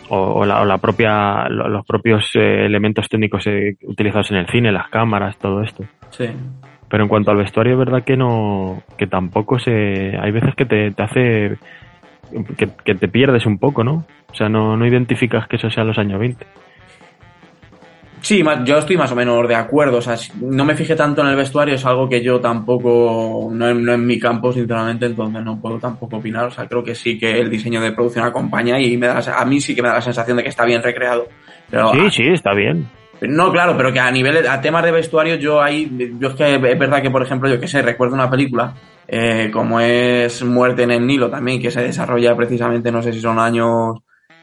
o, o, la, o la, propia, los propios eh, elementos técnicos eh, utilizados en el cine, las cámaras, todo esto. Sí. Pero en cuanto al vestuario, es verdad que no, que tampoco se, hay veces que te, te hace, que, que, te pierdes un poco, ¿no? O sea, no, no identificas que eso sea los años 20. Sí, yo estoy más o menos de acuerdo. O sea, no me fijé tanto en el vestuario, es algo que yo tampoco, no, no en mi campo, sinceramente, entonces no puedo tampoco opinar. O sea, creo que sí que el diseño de producción acompaña y me da, a mí sí que me da la sensación de que está bien recreado. Pero, sí, sí, está bien. No, claro, pero que a nivel, a temas de vestuario, yo ahí, yo es que es verdad que, por ejemplo, yo que sé, recuerdo una película, eh, como es Muerte en el Nilo también, que se desarrolla precisamente, no sé si son años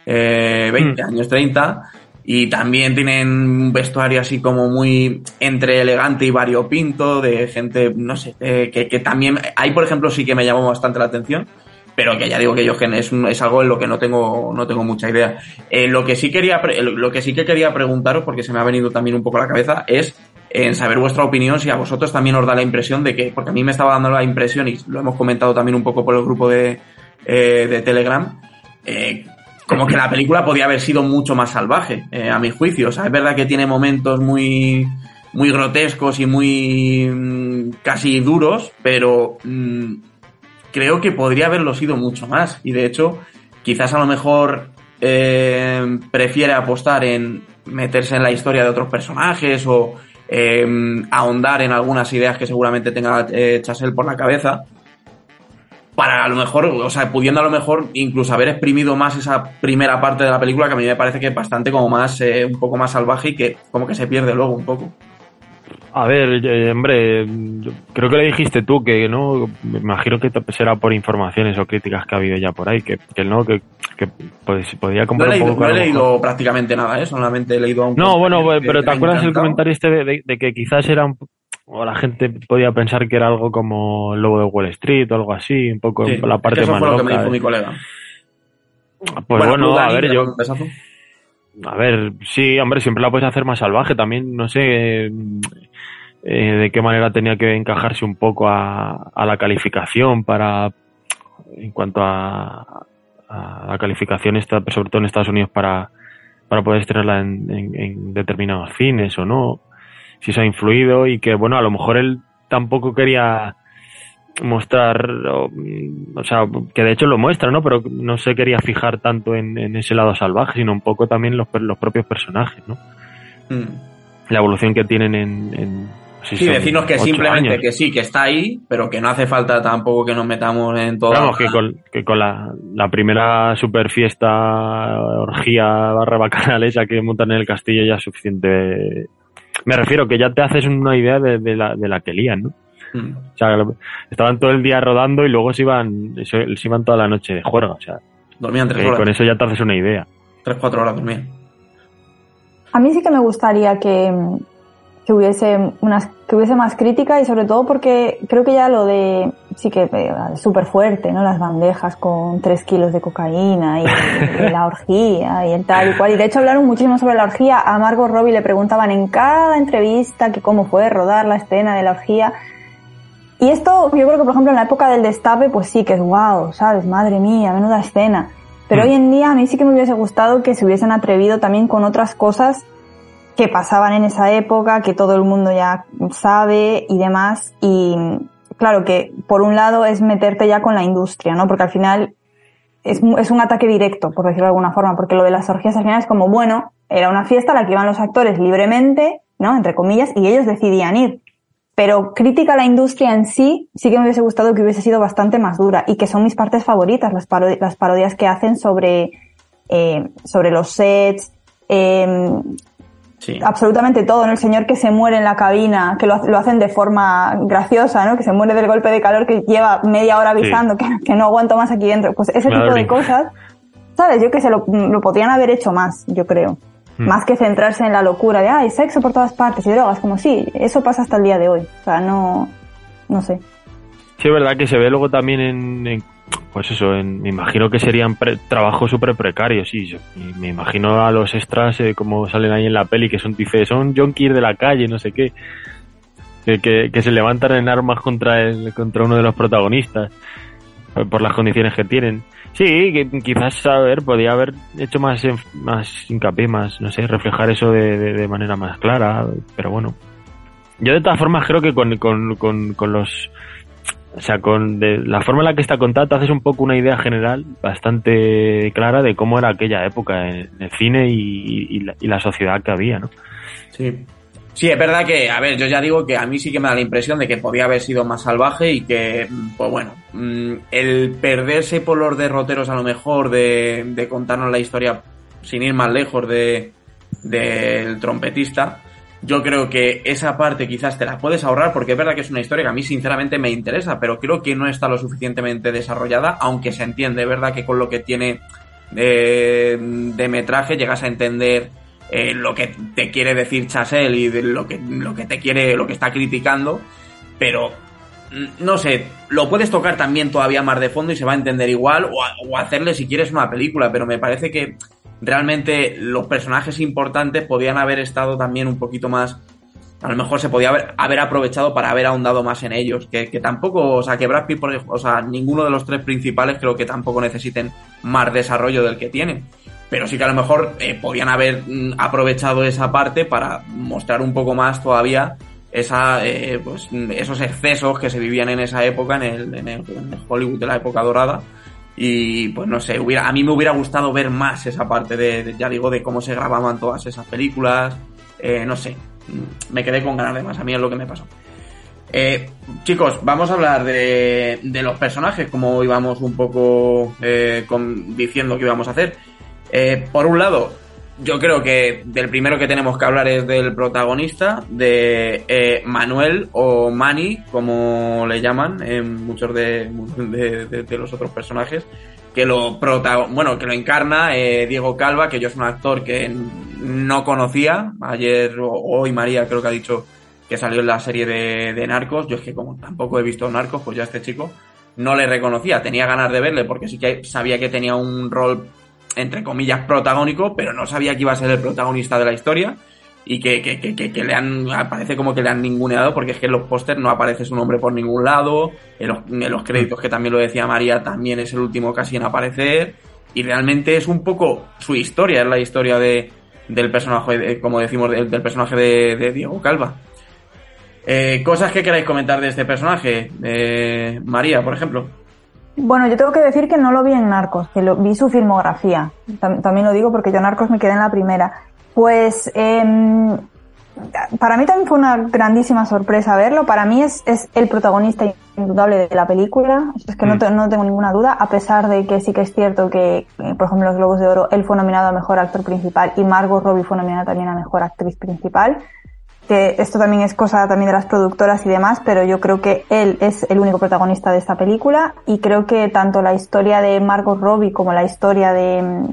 eh, 20, mm. años 30, y también tienen un vestuario así como muy entre elegante y variopinto, de gente, no sé, que, que, también, ahí por ejemplo sí que me llamó bastante la atención, pero que ya digo que yo es, es algo en lo que no tengo, no tengo mucha idea. Eh, lo que sí quería, lo que sí que quería preguntaros, porque se me ha venido también un poco a la cabeza, es en saber vuestra opinión, si a vosotros también os da la impresión de que, porque a mí me estaba dando la impresión, y lo hemos comentado también un poco por el grupo de, eh, de Telegram, eh, como que la película podía haber sido mucho más salvaje, eh, a mi juicio. O sea, es verdad que tiene momentos muy, muy grotescos y muy mm, casi duros, pero mm, creo que podría haberlo sido mucho más. Y de hecho, quizás a lo mejor eh, prefiere apostar en meterse en la historia de otros personajes o eh, ahondar en algunas ideas que seguramente tenga eh, Chasel por la cabeza para a lo mejor, o sea, pudiendo a lo mejor incluso haber exprimido más esa primera parte de la película que a mí me parece que es bastante como más, eh, un poco más salvaje y que como que se pierde luego un poco. A ver, eh, hombre, creo que le dijiste tú que no, me imagino que será por informaciones o críticas que ha habido ya por ahí, que, que no, que, que pues, podía comprar no he un poco. No he leído prácticamente nada, ¿eh? solamente he leído un No, bueno, pero ¿te acuerdas el comentario este de, de, de, que quizás era un, o la gente podía pensar que era algo como el lobo de Wall Street o algo así, un poco sí, la parte es que eso más fue lo que me dijo ¿eh? mi colega. Pues Bueno, a ver, ¿te yo, a ver, sí, hombre, siempre la puedes hacer más salvaje. También, no sé eh, eh, de qué manera tenía que encajarse un poco a, a la calificación para, en cuanto a, a la calificación, esta, sobre todo en Estados Unidos, para, para poder estrenarla en, en, determinados cines o no, si eso ha influido y que, bueno, a lo mejor él tampoco quería mostrar, o, sea, que de hecho lo muestra, ¿no? Pero no se quería fijar tanto en, ese lado salvaje, sino un poco también los, los propios personajes, ¿no? Mm. La evolución que tienen en, sí, decirnos que simplemente que sí, que está ahí, pero que no hace falta tampoco que nos metamos en todo. Vamos, que con, que con la, la, primera super fiesta, orgía barra bacanal esa que montan en el castillo ya es suficiente. Me refiero que ya te haces una idea de, la, de la que lían, ¿no? Hmm. O sea, estaban todo el día rodando y luego se iban, se, iban toda la noche de juerga, o sea. Dormían tres horas. Con eso ya te haces una idea. Tres, cuatro horas dormían. A mí sí que me gustaría que, que hubiese unas que hubiese más crítica y sobre todo porque creo que ya lo de sí que eh, súper fuerte no las bandejas con tres kilos de cocaína y, <laughs> la orgía y el tal y cual. Y de hecho hablaron muchísimo sobre la orgía. A Margot Robbie le preguntaban en cada entrevista que cómo fue rodar la escena de la orgía. Y esto yo creo que por ejemplo en la época del destape pues sí que es wow sabes madre mía menuda escena. Pero mm. hoy en día a mí sí que me hubiese gustado que se hubiesen atrevido también con otras cosas que pasaban en esa época, que todo el mundo ya sabe y demás. Y claro que por un lado es meterte ya con la industria, ¿no? Porque al final es, es un ataque directo, por decirlo de alguna forma, porque lo de las orgías al final es como, bueno, era una fiesta a la que iban los actores libremente, ¿no? Entre comillas, y ellos decidían ir. Pero crítica a la industria en sí, sí que me hubiese gustado que hubiese sido bastante más dura y que son mis partes favoritas, las, las parodias que hacen sobre, eh, sobre los sets, eh, absolutamente todo, ¿no? El señor que se muere en la cabina, que lo, hacen de forma graciosa, ¿no? Que se muere del golpe de calor que lleva media hora avisando que, no aguanto más aquí dentro. Pues ese tipo de cosas, ¿sabes? Yo que se lo, podrían haber hecho más, yo creo. Hmm. Más que centrarse en la locura de, ay, sexo por todas partes y drogas, como sí, eso pasa hasta el día de hoy. O sea, no, no sé. Sí, es verdad que se ve luego también en pues eso, me imagino que serían trabajos súper precarios, sí. Me imagino a los extras eh, como salen ahí en la peli, que son dice, son junkies de la calle, no sé qué. Que, que, se levantan en armas contra el, contra uno de los protagonistas por las condiciones que tienen. Sí, que quizás a ver, podía haber hecho más más hincapié, más, no sé, reflejar eso de, de, manera más clara, pero bueno. Yo de todas formas creo que con, con, con, con los o sea, con de la forma en la que está contada te haces un poco una idea general bastante clara de cómo era aquella época en el cine y, la, sociedad que había, ¿no? Sí. Sí, es verdad que, a ver, yo ya digo que a mí sí que me da la impresión de que podía haber sido más salvaje y que, pues bueno, mm, el perderse por los derroteros a lo mejor de, de contarnos la historia sin ir más lejos de del trompetista, yo creo que esa parte quizás te la puedes ahorrar porque es verdad que es una historia que a mí sinceramente me interesa, pero creo que no está lo suficientemente desarrollada, aunque se entiende, verdad que con lo que tiene de, metraje llegas a entender eh, lo que te quiere decir Chasel y de lo que, lo que te quiere, lo que está criticando, pero mm, no sé, lo puedes tocar también todavía más de fondo y se va a entender igual, o, o hacerle si quieres una película, pero me parece que realmente los personajes importantes podían haber estado también un poquito más a lo mejor se podía haber, haber aprovechado para haber ahondado más en ellos. Que, tampoco, o sea, que Brad Pitt, o sea, ninguno de los tres principales creo que tampoco necesiten más desarrollo del que tienen. Pero sí que a lo mejor eh, podían haber mm, aprovechado esa parte para mostrar un poco más todavía esa, eh, pues, esos excesos que se vivían en esa época, en el, en el Hollywood de la época dorada y pues no sé, hubiera, a mí me hubiera gustado ver más esa parte de, ya digo, de cómo se grababan todas esas películas. Eh, no sé, me quedé con ganas de más, a mí es lo que me pasó. Eh, chicos, vamos a hablar de, de, los personajes, como íbamos un poco eh, diciendo que íbamos a hacer. por un lado, yo creo que del primero que tenemos que hablar es del protagonista, de eh, Manuel o Manny, como le llaman en muchos de, de, los otros personajes, que lo bueno, que lo encarna eh, Diego Calva, que yo es un actor que no conocía. Ayer o hoy María creo que ha dicho que salió en la serie de, de Narcos. Yo es que como tampoco he visto Narcos, pues ya este chico no le reconocía. Tenía ganas de verle porque sí que sabía que tenía un rol entre comillas, protagónico, pero no sabía que iba a ser el protagonista de la historia y que, que, que, le han, parece como que le han ninguneado porque es que en los pósters no aparece su nombre por ningún lado, en los, créditos que también lo decía María también es el último casi en aparecer y realmente es un poco su historia, es la historia de, del personaje, como decimos, del, personaje de, Diego Calva. Eh, cosas que queráis comentar de este personaje, eh, María, por ejemplo. Bueno, yo tengo que decir que no lo vi en Narcos, que lo, vi su filmografía. También lo digo porque yo Narcos me quedé en la primera. Pues eh, para mí también fue una grandísima sorpresa verlo. Para mí es, es el protagonista indudable de la película. Es que no, mm. no, tengo ninguna duda, a pesar de que sí que es cierto que, eh, por ejemplo, los Globos de Oro, él fue nominado a Mejor Actor Principal y Margot Robbie fue nominada también a Mejor Actriz Principal. Que esto también es cosa también de las productoras y demás, pero yo creo que él es el único protagonista de esta película y creo que tanto la historia de Margot Robbie como la historia de,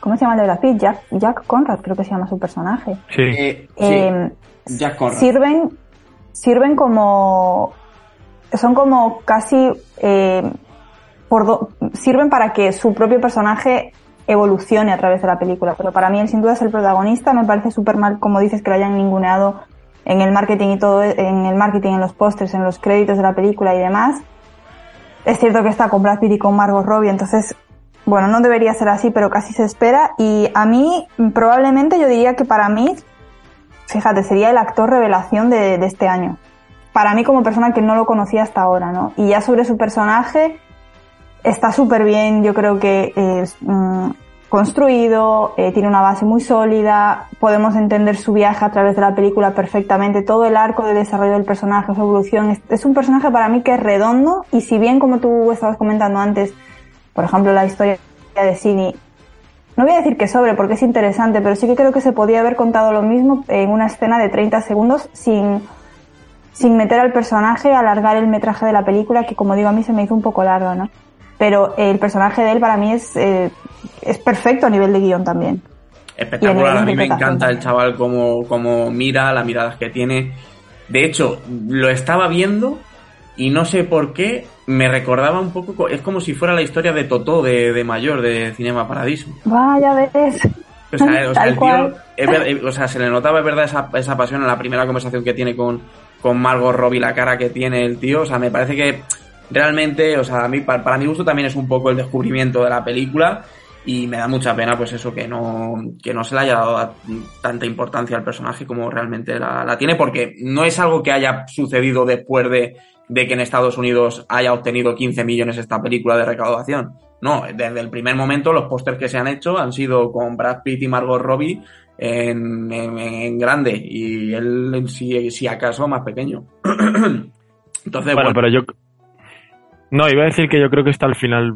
¿Cómo se llama el de la Jack, Jack Conrad, creo que se llama su personaje. Sí. Eh, eh, Jack Conrad. Sirven, sirven como. Son como casi. Eh, por sirven para que su propio personaje evolucione a través de la película. Pero para mí, él sin duda es el protagonista. Me parece súper mal, como dices, que lo hayan ninguneado en el marketing y todo, en el marketing, en los pósters, en los créditos de la película y demás. Es cierto que está con Brad Pitt y con Margot Robbie, entonces bueno, no debería ser así, pero casi se espera. Y a mí, probablemente yo diría que para mí, fíjate, sería el actor revelación de, este año. Para mí como persona que no lo conocía hasta ahora, ¿no? Y ya sobre su personaje, está súper bien, yo creo que es mm, construido, eh, tiene una base muy sólida, podemos entender su viaje a través de la película perfectamente, todo el arco de desarrollo del personaje, su evolución, es, un personaje para mí que es redondo y si bien como tú estabas comentando antes, por ejemplo, la historia de Cini. No voy a decir que sobre porque es interesante, pero sí que creo que se podía haber contado lo mismo en una escena de 30 segundos sin, sin meter al personaje, alargar el metraje de la película, que como digo a mí se me hizo un poco largo, ¿no? Pero el personaje de él para mí es, eh, es perfecto a nivel de guion también. Espectacular, a, mí me encanta el chaval como, como mira, las miradas que tiene. De hecho, lo estaba viendo y no sé por qué me recordaba un poco, es como si fuera la historia de Totó de, mayor de Cinema Paradiso. Vaya ves. O sea, <laughs> el tío, eh, o sea, se le notaba, es verdad, esa, esa pasión en la primera conversación que tiene con, con Margot Robbie, la cara que tiene el tío. O sea, me parece que realmente, o sea, a mí, para, mi gusto también es un poco el descubrimiento de la película y me da mucha pena pues eso que no que no se le haya dado tanta importancia al personaje como realmente la, la, tiene porque no es algo que haya sucedido después de de que en Estados Unidos haya obtenido 15 millones esta película de recaudación. No, desde el primer momento los pósters que se han hecho han sido con Brad Pitt y Margot Robbie en, en, grande y él si, si acaso más pequeño. <clears throat> Entonces, bueno, pero yo... No, iba a decir que yo creo que está al final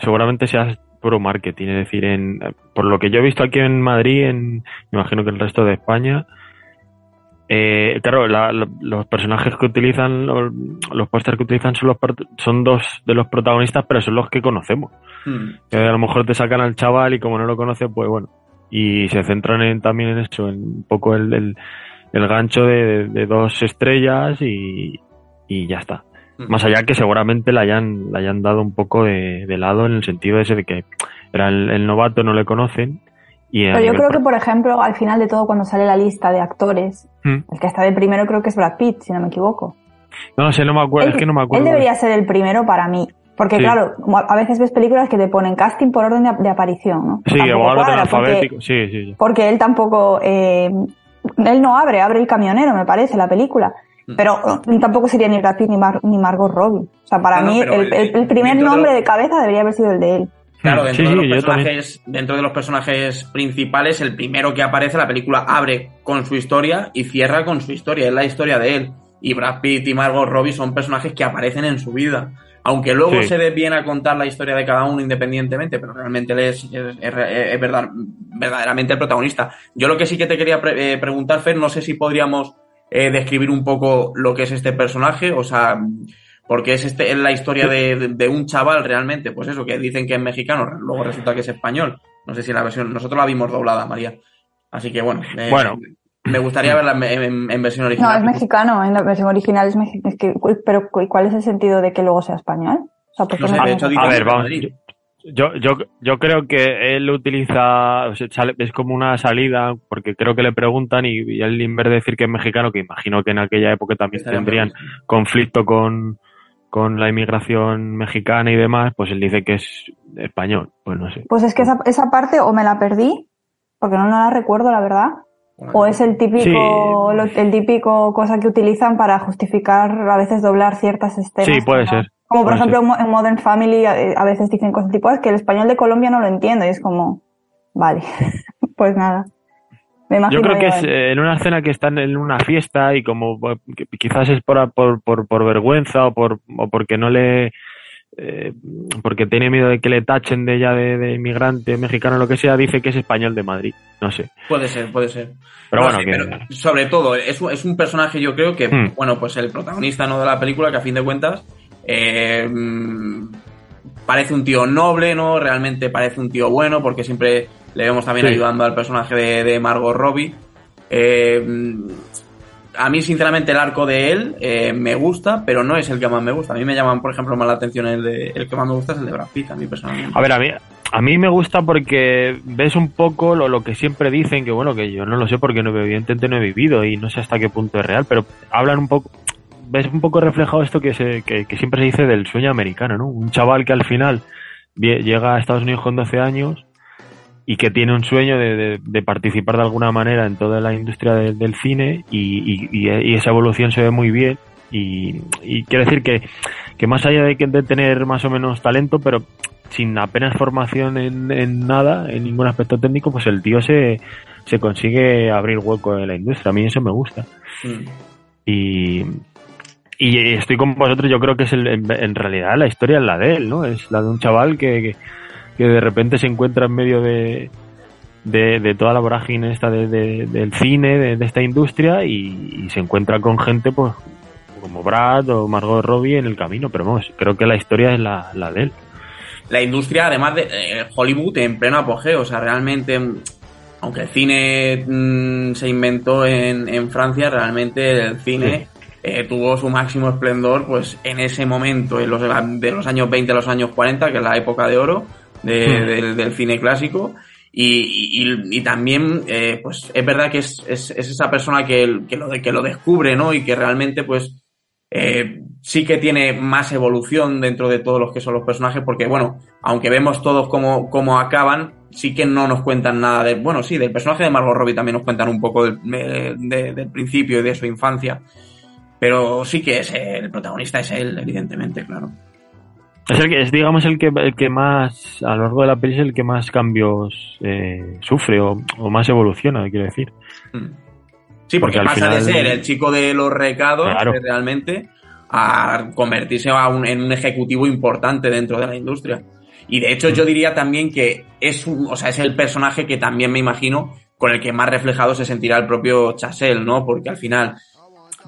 seguramente sea puro marketing, es decir, en, por lo que yo he visto aquí en Madrid, en, me imagino que el resto de España, eh, claro, los personajes que utilizan, los, los pósters que utilizan son, los, son dos de los protagonistas, pero son los que conocemos. Hmm. A lo mejor te sacan al chaval y como no lo conoce, pues bueno. Y se centran en, también en eso, en un poco el, el, gancho de, dos estrellas y, y ya está. Más allá que seguramente le hayan, le hayan dado un poco de, lado en el sentido ese de que era el novato, no le conocen pero yo creo que, por ejemplo, al final de todo, cuando sale la lista de actores, hmm. el que está de primero creo que es Brad Pitt, si no me equivoco. No, no sé, no me acuerdo, es que no me acuerdo. Él debería ser el primero para mí. Porque, claro, a veces ves películas que te ponen casting por orden de, aparición, ¿no? Sí, o orden alfabético, sí, sí, Porque él tampoco. Eh, él no abre, abre el camionero, me parece, la película. Hmm. Pero tampoco sería ni Brad Pitt ni, ni Margot Robbie. O sea, para mí, el, primer nombre de cabeza debería haber sido el de él. Claro, dentro, de los personajes, dentro de los personajes principales, el primero que aparece, la película abre con su historia y cierra con su historia, es la historia de él. Y Brad Pitt y Margot Robbie son personajes que aparecen en su vida. Aunque luego se dé bien a contar la historia de cada uno independientemente, pero realmente él es, es, verdad, verdaderamente el protagonista. Yo lo que sí que te quería eh, preguntar, Fer, no sé si podríamos eh, describir un poco lo que es este personaje, o sea, porque es, este, es la historia de, un chaval realmente, pues eso, que dicen que es mexicano, luego resulta que es español. No sé si la versión, nosotros la vimos doblada, María. Así que bueno, eh, bueno. me gustaría verla en, versión original. No, es mexicano, en la versión original es mexicano. pero ¿cuál es el sentido de que luego sea español? O sea, de hecho, a ver, vamos. Yo, yo, yo creo que él utiliza, es como una salida, porque creo que le preguntan y, él en vez de decir que es mexicano, que imagino que en aquella época también tendrían conflicto con, con la inmigración mexicana y demás, pues él dice que es español, pues no sé. Pues es que esa, esa parte o me la perdí, porque no, no la recuerdo, la verdad, o es el típico, lo- el típico cosa que utilizan para justificar a veces doblar ciertas escenas. Sí, puede ser. Como por puede ejemplo ser. en Mo- en Modern Family eh, a veces dicen cosas tipo, "Ah, es que el español de Colombia no lo entiendo y es como, vale, <laughs> pues nada. Me imagino Yo creo que es en- eh, en una escena que están en una fiesta y como que quizás es por, por, por, por vergüenza o, por, o porque no le... eh, porque tiene miedo de que le tachen de ella de, de inmigrante mexicano o lo que sea, dice que es español de Madrid. No sé. Puede ser, puede ser. Pero No bueno, que- pero sobre todo, es, un- es un personaje, yo creo que, Hmm. bueno, pues el protagonista no de la película, que a fin de cuentas, eh, parece un tío noble, ¿no? Realmente parece un tío bueno, porque siempre le vemos también Sí. ayudando al personaje de, de Margot Robbie. Eh, a mí, sinceramente, el arco de él eh, me gusta, pero no es el que más me gusta. A mí me llaman, por ejemplo, más la atención el de el que más me gusta es el de Brad Pitt, a mí personalmente. A ver, a mí, a mí me gusta porque ves un poco lo, lo que siempre dicen, que bueno, que yo no lo sé porque no, evidentemente no he vivido y no sé hasta qué punto es real, pero hablan un poco, ves un poco reflejado esto que, se, que, que siempre se dice del sueño americano, ¿no? Un chaval que al final llega a Estados Unidos con 12 años y que tiene un sueño de, de- de participar de alguna manera en toda la industria de- del cine y, y- y- y esa evolución se ve muy bien y, y quiero decir que, que más allá de, de tener más o menos talento, pero sin apenas formación en, en nada, en ningún aspecto técnico, pues el tío se, se consigue abrir hueco en la industria. A mí eso me gusta. Mm. Y, y estoy con vosotros, yo creo que es el- en, en realidad la historia es la de él, ¿no? Es la de un chaval que, que, que de repente se encuentra en medio de, de, de toda la vorágine esta de, de- del cine, de, esta industria, y, y se encuentra con gente pues como Brad o Margot Robbie en el camino, pero vamos, creo que la historia es la, la de él. la industria, además de eh, Hollywood en pleno apogeo. O sea, realmente, aunque el cine mm, se inventó en, en Francia, realmente el cine eh, tuvo su máximo esplendor pues en ese momento, en los, de los años 20 a los años 40, que es la época de oro de- Hmm. del, del cine clásico. Y, y- y también, eh, pues es verdad que es, es- es esa persona que, que, lo, que lo descubre, ¿no? Y que realmente, pues, eh, sí que tiene más evolución dentro de todos los que son los personajes, porque bueno, aunque vemos todos cómo, cómo acaban, sí que no nos cuentan nada de, bueno, sí, del personaje de Margot Robbie también nos cuentan un poco del, de- de- del principio y de su infancia, pero sí que es el protagonista es él, evidentemente, claro. Es, el que, es digamos, el que, el que más, a lo largo de la peli, es el que más cambios eh, sufre o, o más evoluciona, quiero decir. Mm. Sí, porque, Porque al pasa de final- ser el chico de los recados Claro. eh, realmente a convertirse a un- en un ejecutivo importante dentro de la industria. Y de hecho yo diría también que es un, o sea, es el personaje que también me imagino con el que más reflejado se sentirá el propio Chasel, ¿no? Porque al final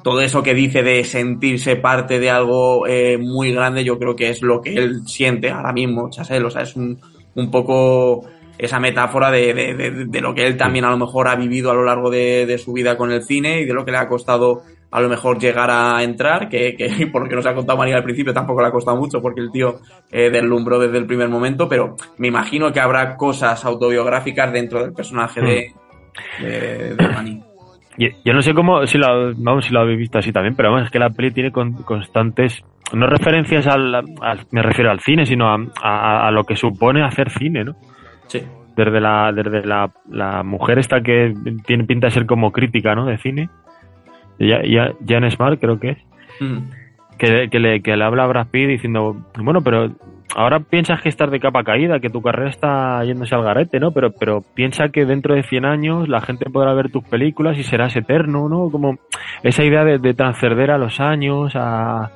todo eso que dice de sentirse parte de algo eh, muy grande, yo creo que es lo que él siente ahora mismo, Chasel. O sea, es un, un poco esa metáfora de, de- lo que él también a lo mejor ha vivido a lo largo de, su vida con el cine y de lo que le ha costado a lo mejor llegar a entrar, que, que <laughs> por lo que nos ha contado María al principio tampoco le ha costado mucho porque el tío eh, deslumbró desde el primer momento, pero me imagino que habrá cosas autobiográficas dentro del personaje de, de Manny. Yo no sé cómo, si lo, vamos, si lo habéis visto así también, pero vamos, es que la peli tiene con- constantes, no referencias al, al- me refiero al cine, sino a, a- a lo que supone hacer cine, ¿no? Sí. Desde la, desde la, la mujer esta que tiene pinta de ser como crítica, ¿no? De cine. Ya, ya, Jan Smart creo que es. Mm. que, que le, que le habla a Brad Pitt diciendo, bueno, pero ahora piensas que estás de capa caída, que tu carrera está yéndose al garete, ¿no? Pero, pero piensa que dentro de 100 años la gente podrá ver tus películas y serás eterno, ¿no? Como esa idea de, de transcender a los años, a,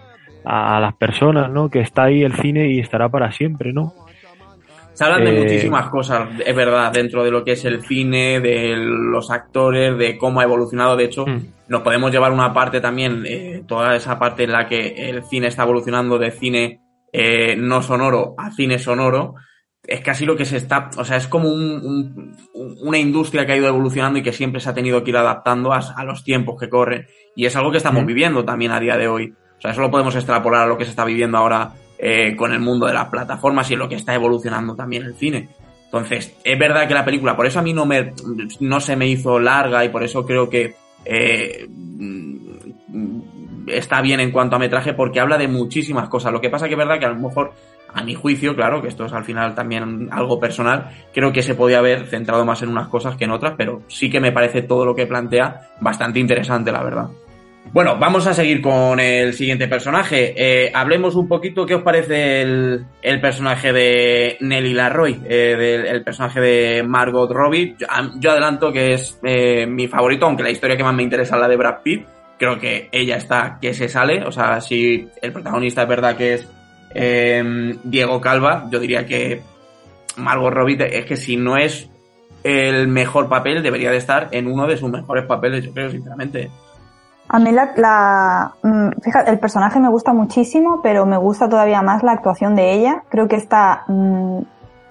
a las personas, ¿no? Que está ahí el cine y estará para siempre, ¿no? Se hablan de Eh, muchísimas cosas, es verdad, dentro de lo que es el cine, de los actores, de cómo ha evolucionado. De hecho, Mm. nos podemos llevar una parte también, eh, toda esa parte en la que el cine está evolucionando de cine eh, no sonoro a cine sonoro. Es casi lo que se está, o sea, es como un- un- un- una industria que ha ido evolucionando y que siempre se ha tenido que ir adaptando a, a los tiempos que corren. Y es algo que estamos viviendo también a día de hoy. O sea, eso lo podemos extrapolar a lo que se está viviendo ahora eh, con el mundo de las plataformas y en lo que está evolucionando también el cine. Entonces, es verdad que la película, por eso a mí no me no se me hizo larga y por eso creo que eh, está bien en cuanto a metraje porque habla de muchísimas cosas. Lo que pasa que es verdad que a lo mejor, a mi juicio, claro, que esto es al final también algo personal, creo que se podía haber centrado más en unas cosas que en otras, pero sí que me parece todo lo que plantea bastante interesante, la verdad. Bueno, vamos a seguir con el siguiente personaje. Eh, hablemos un poquito qué os parece el, el personaje de Nelly Larroy, eh, el personaje de Margot Robbie. Yo, yo adelanto que es eh, mi favorito, aunque la historia que más me interesa es la de Brad Pitt. Creo que ella está que se sale. O sea, si el protagonista es verdad que es eh, Diego Calva, yo diría que Margot Robbie es que si no es el mejor papel, debería de estar en uno de sus mejores papeles, yo creo, sinceramente. A mí la, la mm, fíjate, el personaje me gusta muchísimo, pero me gusta todavía más la actuación de ella. Creo que está mmm,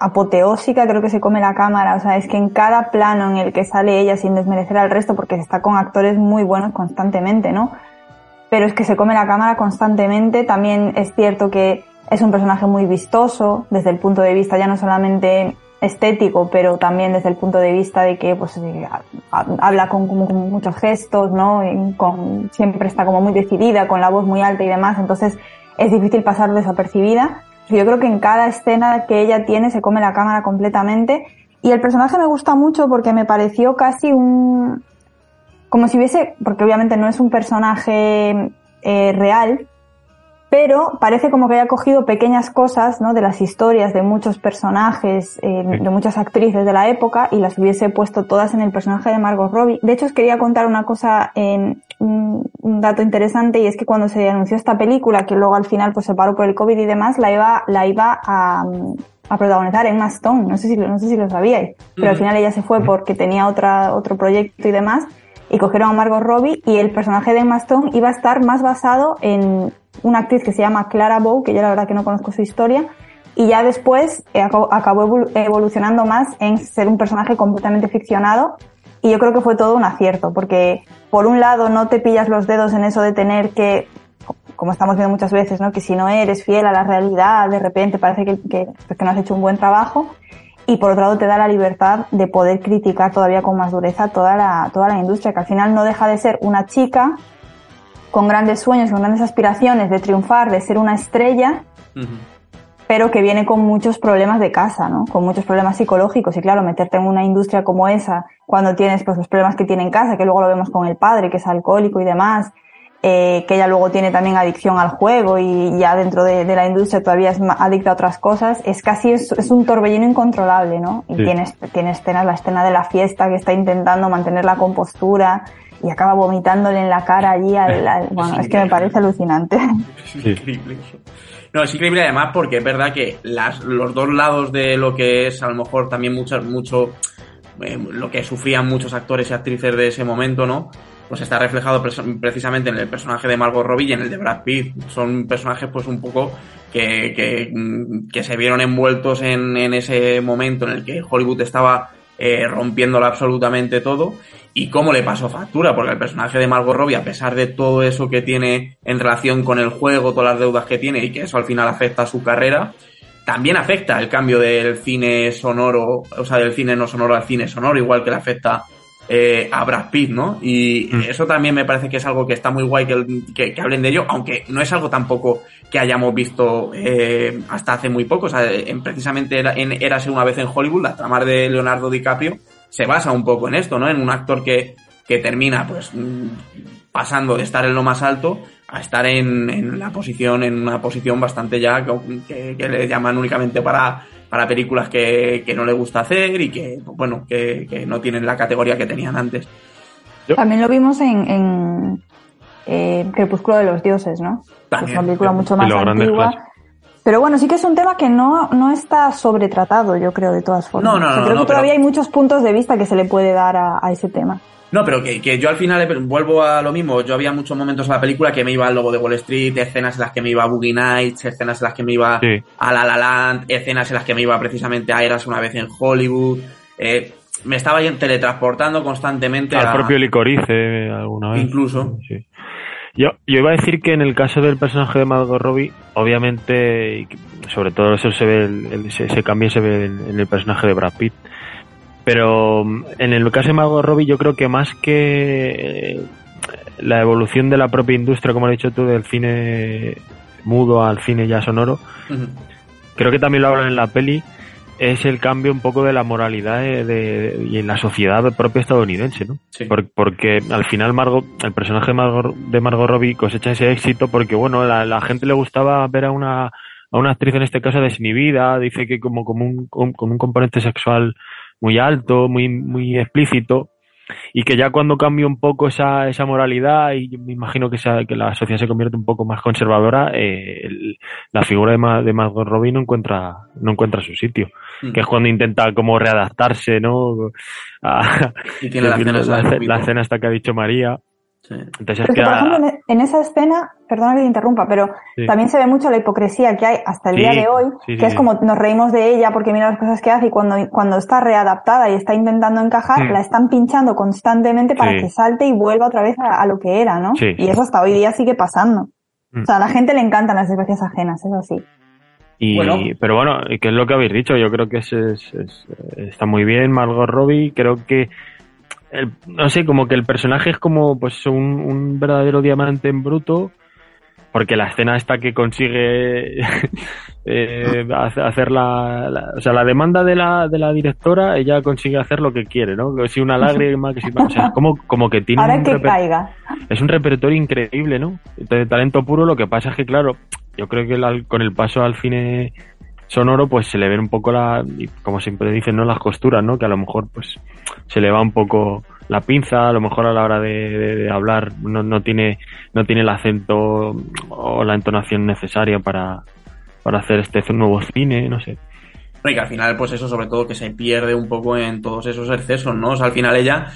apoteósica, creo que se come la cámara. O sea, es que en cada plano en el que sale ella, sin desmerecer al resto, porque está con actores muy buenos constantemente, ¿no? Pero es que se come la cámara constantemente. También es cierto que es un personaje muy vistoso, desde el punto de vista ya no solamente estético, pero también desde el punto de vista de que pues habla con, muchos gestos, ¿no? Con, siempre está como muy decidida, con la voz muy alta y demás, entonces es difícil pasar desapercibida. Yo creo que en cada escena que ella tiene se come la cámara completamente. Y el personaje me gusta mucho porque me pareció casi un como si hubiese, porque obviamente no es un personaje eh, real, pero parece como que haya cogido pequeñas cosas ¿no? de las historias de muchos personajes, eh, sí. de muchas actrices de la época y las hubiese puesto todas en el personaje de Margot Robbie. De hecho, os quería contar una cosa, eh, un, un, dato interesante y es que cuando se anunció esta película, que luego al final pues se paró por el COVID y demás, la iba, la iba a, a protagonizar Emma Stone. No sé si, no sé si lo sabíais, pero mm. al final ella se fue porque tenía otra, otro proyecto y demás y cogieron a Margot Robbie y el personaje de Emma Stone iba a estar más basado en una actriz que se llama Clara Bow, que yo la verdad que no conozco su historia, y ya después eh, acabó evolucionando más en ser un personaje completamente ficcionado y yo creo que fue todo un acierto, porque por un lado no te pillas los dedos en eso de tener que, como estamos viendo muchas veces, ¿no? que si no eres fiel a la realidad, de repente parece que, que, que no has hecho un buen trabajo, y por otro lado te da la libertad de poder criticar todavía con más dureza toda la, toda la industria, que al final no deja de ser una chica con grandes sueños, con grandes aspiraciones de triunfar, de ser una estrella, uh -huh. pero que viene con muchos problemas de casa, ¿no? Con muchos problemas psicológicos. Y claro, meterte en una industria como esa, cuando tienes pues, los problemas que tiene en casa, que luego lo vemos con el padre, que es alcohólico y demás, eh, que ella luego tiene también adicción al juego y ya dentro de, de la industria todavía es adicta a otras cosas, es casi es, es un torbellino incontrolable, ¿no? Y sí. tienes, tienes escenas, la escena de la fiesta que está intentando mantener la compostura y acaba vomitándole en la cara allí al, al <laughs> bueno, es, es que me parece alucinante. Es increíble. No, es increíble además porque es verdad que las, los dos lados de lo que es a lo mejor también mucho, mucho eh, lo que sufrían muchos actores y actrices de ese momento, ¿no? pues está reflejado precisamente en el personaje de Margot Robbie y en el de Brad Pitt. Son personajes pues un poco que, que, que se vieron envueltos en, en, ese momento en el que Hollywood estaba eh, rompiéndolo absolutamente todo y cómo le pasó factura, porque el personaje de Margot Robbie, a pesar de todo eso que tiene en relación con el juego, todas las deudas que tiene y que eso al final afecta a su carrera, también afecta el cambio del cine sonoro, o sea, del cine no sonoro al cine sonoro, igual que le afecta eh, a Brad Pitt, ¿no? Y mm. eso también me parece que es algo que está muy guay que, que, que hablen de ello, aunque no es algo tampoco que hayamos visto eh, hasta hace muy poco. O sea, en, precisamente era, en Érase una vez en Hollywood, la trama de Leonardo DiCaprio se basa un poco en esto, ¿no? En un actor que, que termina, pues, mm, pasando de estar en lo más alto a estar en, en la posición, en una posición bastante ya que, que le llaman únicamente para para películas que, que, no le gusta hacer y que, bueno, que, que, no tienen la categoría que tenían antes. También lo vimos en, en eh, Crepúsculo de los Dioses, ¿no? También, es una película mucho más antigua. Pero bueno, sí que es un tema que no, no está sobretratado, yo creo, de todas formas. No, no, o sea, no, creo no, que todavía pero... hay muchos puntos de vista que se le puede dar a, a ese tema. No, pero que, que, yo al final vuelvo a lo mismo. Yo había muchos momentos en la película que me iba al Lobo de Wall Street, escenas en las que me iba a Boogie Nights, escenas en las que me iba sí. a La La Land, escenas en las que me iba precisamente a Eras una vez en Hollywood. Eh, me estaba teletransportando constantemente al a... propio Licorice alguna vez. Incluso. Sí. Yo, yo iba a decir que en el caso del personaje de Margot Robbie, obviamente, sobre todo eso se ve, el, el, ese, ese cambio se ve en, en el personaje de Brad Pitt pero en el caso de Margot Robbie yo creo que más que la evolución de la propia industria, como has dicho tú, del cine mudo al cine ya sonoro, creo que también lo hablan en la peli, es el cambio un poco de la moralidad de, y en la sociedad propia estadounidense, ¿no? porque al final Margot, el personaje de Margot, de Margot Robbie cosecha ese éxito porque, bueno, la, la gente le gustaba ver a una, a una actriz en este caso desinhibida, dice que como, como un, con un componente sexual muy alto, muy, muy explícito, y que ya cuando cambia un poco esa, esa moralidad y me imagino que, que la sociedad se convierte un poco más conservadora, eh, la figura de, de Margot Robbie no encuentra, no encuentra su sitio, mm. que es cuando intenta como readaptarse, ¿no? A, y tiene la, <laughs> la, la, escena hasta que ha dicho María. Entonces por ejemplo, en esa escena, perdona que te interrumpa, pero también se ve mucho la hipocresía que hay hasta el día de hoy, que es como nos reímos de ella porque mira las cosas que hace y cuando, cuando está readaptada y está intentando encajar, mm. la están pinchando constantemente para que salte y vuelva otra vez a, lo que era, ¿no? Y eso hasta hoy día sigue pasando. Mm. O sea, a la gente le encantan las desgracias ajenas, eso sí. Y, Pero bueno, ¿qué es lo que habéis dicho? Yo creo que es, está muy bien Margot Robbie, creo que no sé, como que el personaje es como pues un, un verdadero diamante en bruto, porque la escena esta que consigue <laughs> eh, <laughs> hacer la, o sea, la demanda de la, de la directora, ella consigue hacer lo que quiere, ¿no? Que si una lágrima, que si, o sea, como, como que tiene Ahora que caiga. Es un repertorio increíble, ¿no? De talento puro, lo que pasa es que, claro, yo creo que con el paso al cine sonoro, pues se le ven un poco la, como siempre dicen, ¿no? Las costuras, ¿no? Que a lo mejor, pues, se le va un poco la pinza, a lo mejor a la hora de, hablar no, no, tiene, no tiene el acento o la entonación necesaria para, para hacer este nuevo cine, no sé. Y que al final, pues eso, sobre todo, que se pierde un poco en todos esos excesos, ¿no? O sea, al final ella,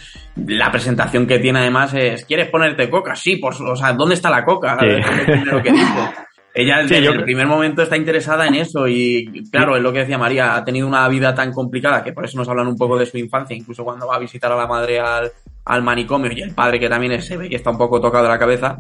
la presentación que tiene además es, ¿quieres ponerte coca? Sí, pues, o sea, ¿dónde está la coca? <laughs> que ella desde el primer momento está interesada en eso y claro, es lo que decía María, ha tenido una vida tan complicada que por eso nos hablan un poco de su infancia, incluso cuando va a visitar a la madre al, al manicomio y el padre que también se ve que está un poco tocado de la cabeza,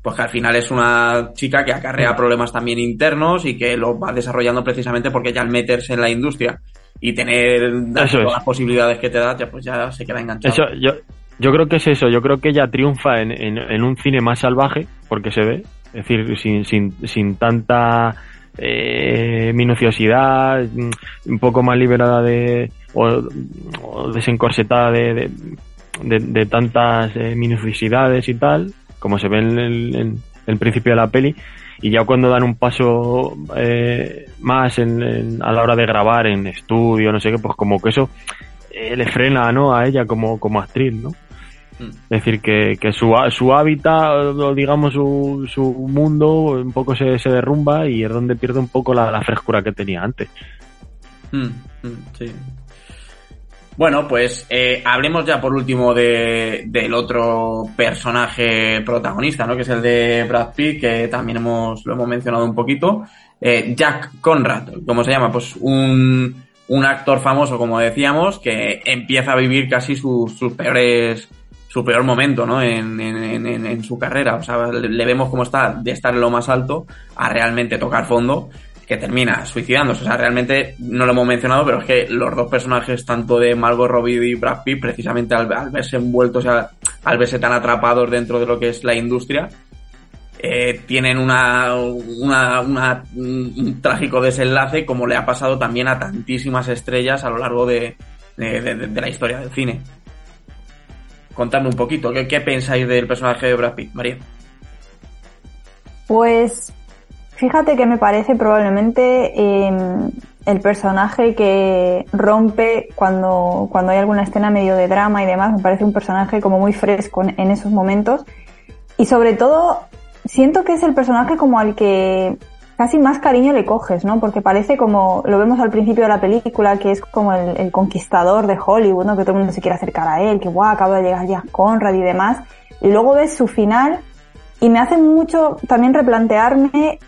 pues que al final es una chica que acarrea problemas también internos y que lo va desarrollando precisamente porque ya al meterse en la industria y tener todas las posibilidades que te da, ya pues ya se queda enganchado. Eso, yo, yo creo que es eso, yo creo que ella triunfa en, en, en un cine más salvaje, porque se ve, es decir, sin, sin, sin tanta eh, minuciosidad, mm, un poco más liberada de o, desencorsetada de, de, tantas eh, minuciosidades y tal, como se ve en el, principio de la peli, y ya cuando dan un paso eh, más en, a la hora de grabar en estudio, no sé qué, pues como que eso eh, le frena ¿no? a ella como, como actriz, ¿no? Es decir, que, que su, su hábitat, digamos su, su mundo, un poco se, se derrumba y es donde pierde un poco la, frescura que tenía antes. Mm, mm, sí. Bueno, pues eh, hablemos ya por último de, del otro personaje protagonista, ¿no? Que es el de Brad Pitt, que también hemos, lo hemos mencionado un poquito. Eh, Jack Conrad, ¿cómo se llama? Pues un, un actor famoso, como decíamos, que empieza a vivir casi sus, sus peores su peor momento ¿no? En, en, su carrera. O sea, le vemos cómo está de estar en lo más alto a realmente tocar fondo, que termina suicidándose. O sea, realmente no lo hemos mencionado, pero es que los dos personajes, tanto de Margot Robbie y Brad Pitt, precisamente al, verse envueltos, o sea, al verse tan atrapados dentro de lo que es la industria, eh, tienen una, una, una, un trágico desenlace como le ha pasado también a tantísimas estrellas a lo largo de, de, de la historia del cine contadme un poquito, ¿qué, pensáis del personaje de Brad Pitt, María? Pues fíjate que me parece probablemente em, el personaje que rompe cuando, cuando hay alguna escena medio de drama y demás, me parece un personaje como muy fresco en esos momentos. Y sobre todo, siento que es el personaje como al que casi más cariño le coges, ¿no? Porque parece como, lo vemos al principio de la película, que es como el, conquistador de Hollywood, ¿no? Que todo el mundo se quiere acercar a él, que guau, acaba de llegar Jack Conrad y demás. Y luego ves su final y me hace mucho también replantearme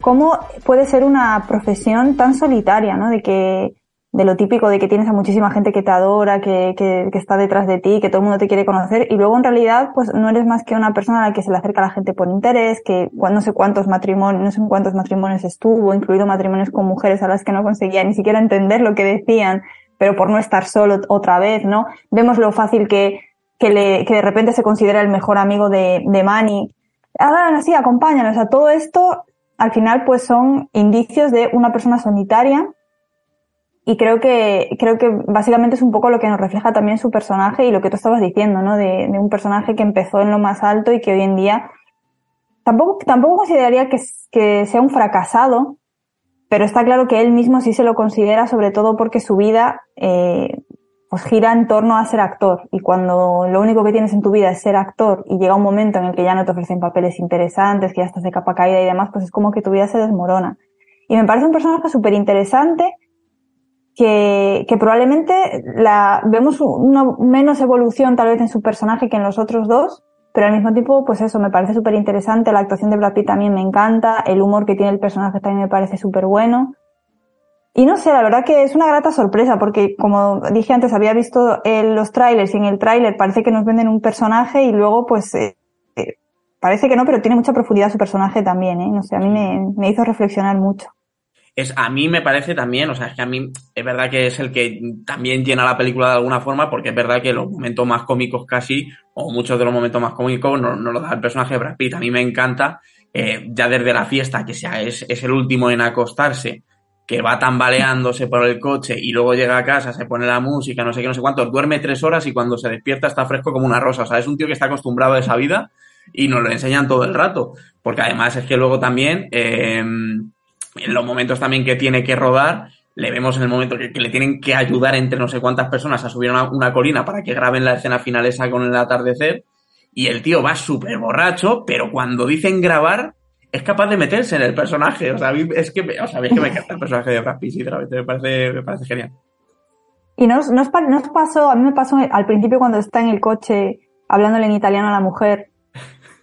cómo puede ser una profesión tan solitaria, ¿no? De que de lo típico de que tienes a muchísima gente que te adora, que, que, que, está detrás de ti, que todo el mundo te quiere conocer y luego en realidad pues no eres más que una persona a la que se le acerca a la gente por interés, que no sé cuántos matrimonios, no sé cuántos matrimonios estuvo, incluido matrimonios con mujeres a las que no conseguía ni siquiera entender lo que decían, pero por no estar solo otra vez, ¿no? Vemos lo fácil que, que, le, de repente se considera el mejor amigo de, de Manny. Hagan así, acompáñanos. O sea, todo esto al final pues son indicios de una persona solitaria y creo que, creo que básicamente es un poco lo que nos refleja también su personaje y lo que tú estabas diciendo, ¿no? De, de un personaje que empezó en lo más alto y que hoy en día tampoco, tampoco consideraría que, que sea un fracasado, pero está claro que él mismo sí se lo considera, sobre todo porque su vida eh, pues gira en torno a ser actor. Y cuando lo único que tienes en tu vida es ser actor y llega un momento en el que ya no te ofrecen papeles interesantes, que ya estás de capa caída y demás, pues es como que tu vida se desmorona. Y me parece un personaje súper interesante que, que probablemente la, vemos una menos evolución tal vez en su personaje que en los otros dos, pero al mismo tiempo, pues eso, me parece súper interesante, la actuación de Brad Pitt también me encanta, el humor que tiene el personaje también me parece súper bueno. Y no sé, la verdad que es una grata sorpresa, porque como dije antes, había visto los trailers y en el tráiler parece que nos venden un personaje y luego pues eh, eh, parece que no, pero tiene mucha profundidad su personaje también, ¿eh? No sé, a mí me hizo reflexionar mucho es a mí me parece también, o sea, es que a mí es verdad que es el que también llena la película de alguna forma, porque es verdad que los momentos más cómicos casi, o muchos de los momentos más cómicos, no, no los da el personaje de Brad Pitt. A mí me encanta, eh, ya desde la fiesta, que sea, es, es el último en acostarse, que va tambaleándose por el coche y luego llega a casa, se pone la música, no sé qué, no sé cuánto, duerme tres horas y cuando se despierta está fresco como una rosa. O sea, es un tío que está acostumbrado a esa vida y nos lo enseñan todo el rato. Porque además es que luego también, eh, en los momentos también que tiene que rodar, le vemos en el momento que, le tienen que ayudar entre no sé cuántas personas a subir una, una colina para que graben la escena final esa con el atardecer. Y el tío va súper borracho, pero cuando dicen grabar, es capaz de meterse en el personaje. O sea, es que, o que me encanta el personaje de Brad Pitt, sinceramente, me parece, me parece genial. Y nos, nos, nos pasó, a mí me pasó al principio cuando está en el coche hablándole en italiano a la mujer,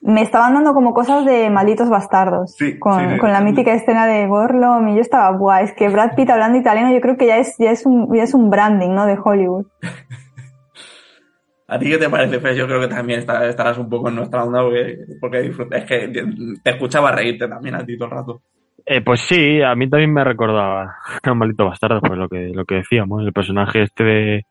me estaban dando como cosas de malditos bastardos. con, con, la mítica escena de Gorlom y yo estaba, guay, es que Brad Pitt hablando italiano yo creo que ya es, ya es un, ya es un branding, ¿no? De Hollywood. <laughs> ¿A ti qué te parece, Fe? Yo creo que también estarás un poco en nuestra onda porque, porque disfrutas. Es que te escuchaba reírte también a ti todo el rato. Eh, pues sí, a mí también me recordaba <laughs> a un maldito bastardo, pues lo que, lo que decíamos, el personaje este de,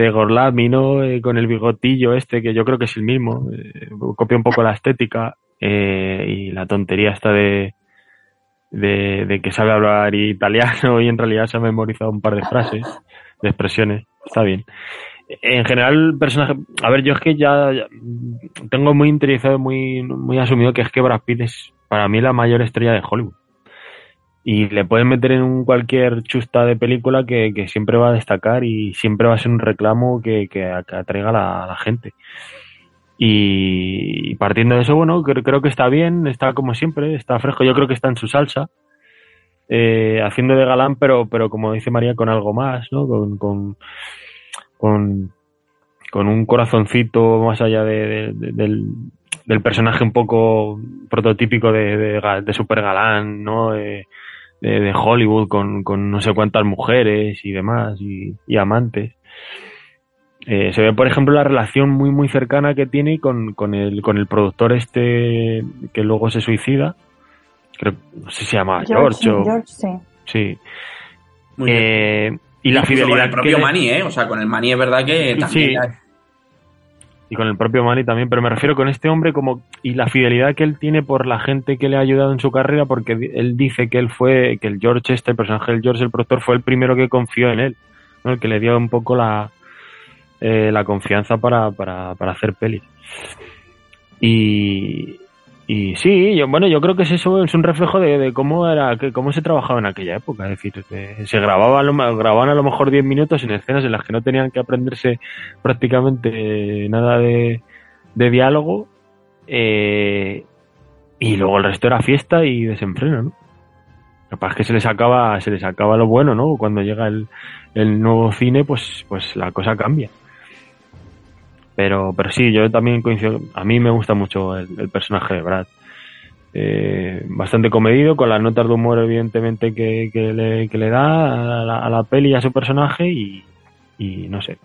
de Gorlami, ¿no? Eh, con el bigotillo este, que yo creo que es el mismo. Eh, copia un poco la estética eh, y la tontería esta de, de, que sabe hablar italiano y en realidad se ha memorizado un par de frases, de expresiones. Está bien. En general, personaje. A ver, yo es que ya, tengo muy interiorizado, muy, muy asumido que es que Brad Pitt es para mí la mayor estrella de Hollywood y le pueden meter en un cualquier chusta de película que, siempre va a destacar y siempre va a ser un reclamo que, que, atraiga a la, gente. Y, partiendo de eso, bueno, creo, que está bien, está como siempre, está fresco, yo creo que está en su salsa, eh, haciendo de galán, pero, pero como dice María, con algo más, ¿no? Con, con, con, un corazoncito más allá de, del, del personaje un poco prototípico de, de, de super galán, ¿no? Eh, de, Hollywood con, con, no sé cuántas mujeres y demás y, amantes. Eh, se ve, por ejemplo, la relación muy muy cercana que tiene con, con, el, con el productor este que luego se suicida. Creo, no sé si se llama George, George, sí. Sí. Eh, y la fidelidad. Con el propio que ¿eh? O sea, con el Manny es verdad que también y con el propio Manny también, pero me refiero con este hombre como y la fidelidad que él tiene por la gente que le ha ayudado en su carrera, porque él dice que él fue, que el George este, el personaje del George, el productor, fue el primero que confió en él, el que le dio un poco la, eh, la confianza para, para, para hacer pelis. Y, y sí, yo, bueno, yo creo que es eso, es un reflejo de, cómo era, que, cómo se trabajaba en aquella época. Es decir, se grababa, grababan a lo mejor 10 minutos en escenas en las que no tenían que aprenderse prácticamente nada de, diálogo. Eh, y luego el resto era fiesta y desenfreno, es que se les acaba, se les acaba lo bueno, ¿no? Cuando llega el, el nuevo cine, pues, pues la cosa cambia. Pero, pero sí, yo también coincido. A mí me gusta mucho el, personaje de Brad. Eh, bastante comedido, con las notas de humor, evidentemente, que, le, que le, da a la, peli y a su personaje. Y, no sé.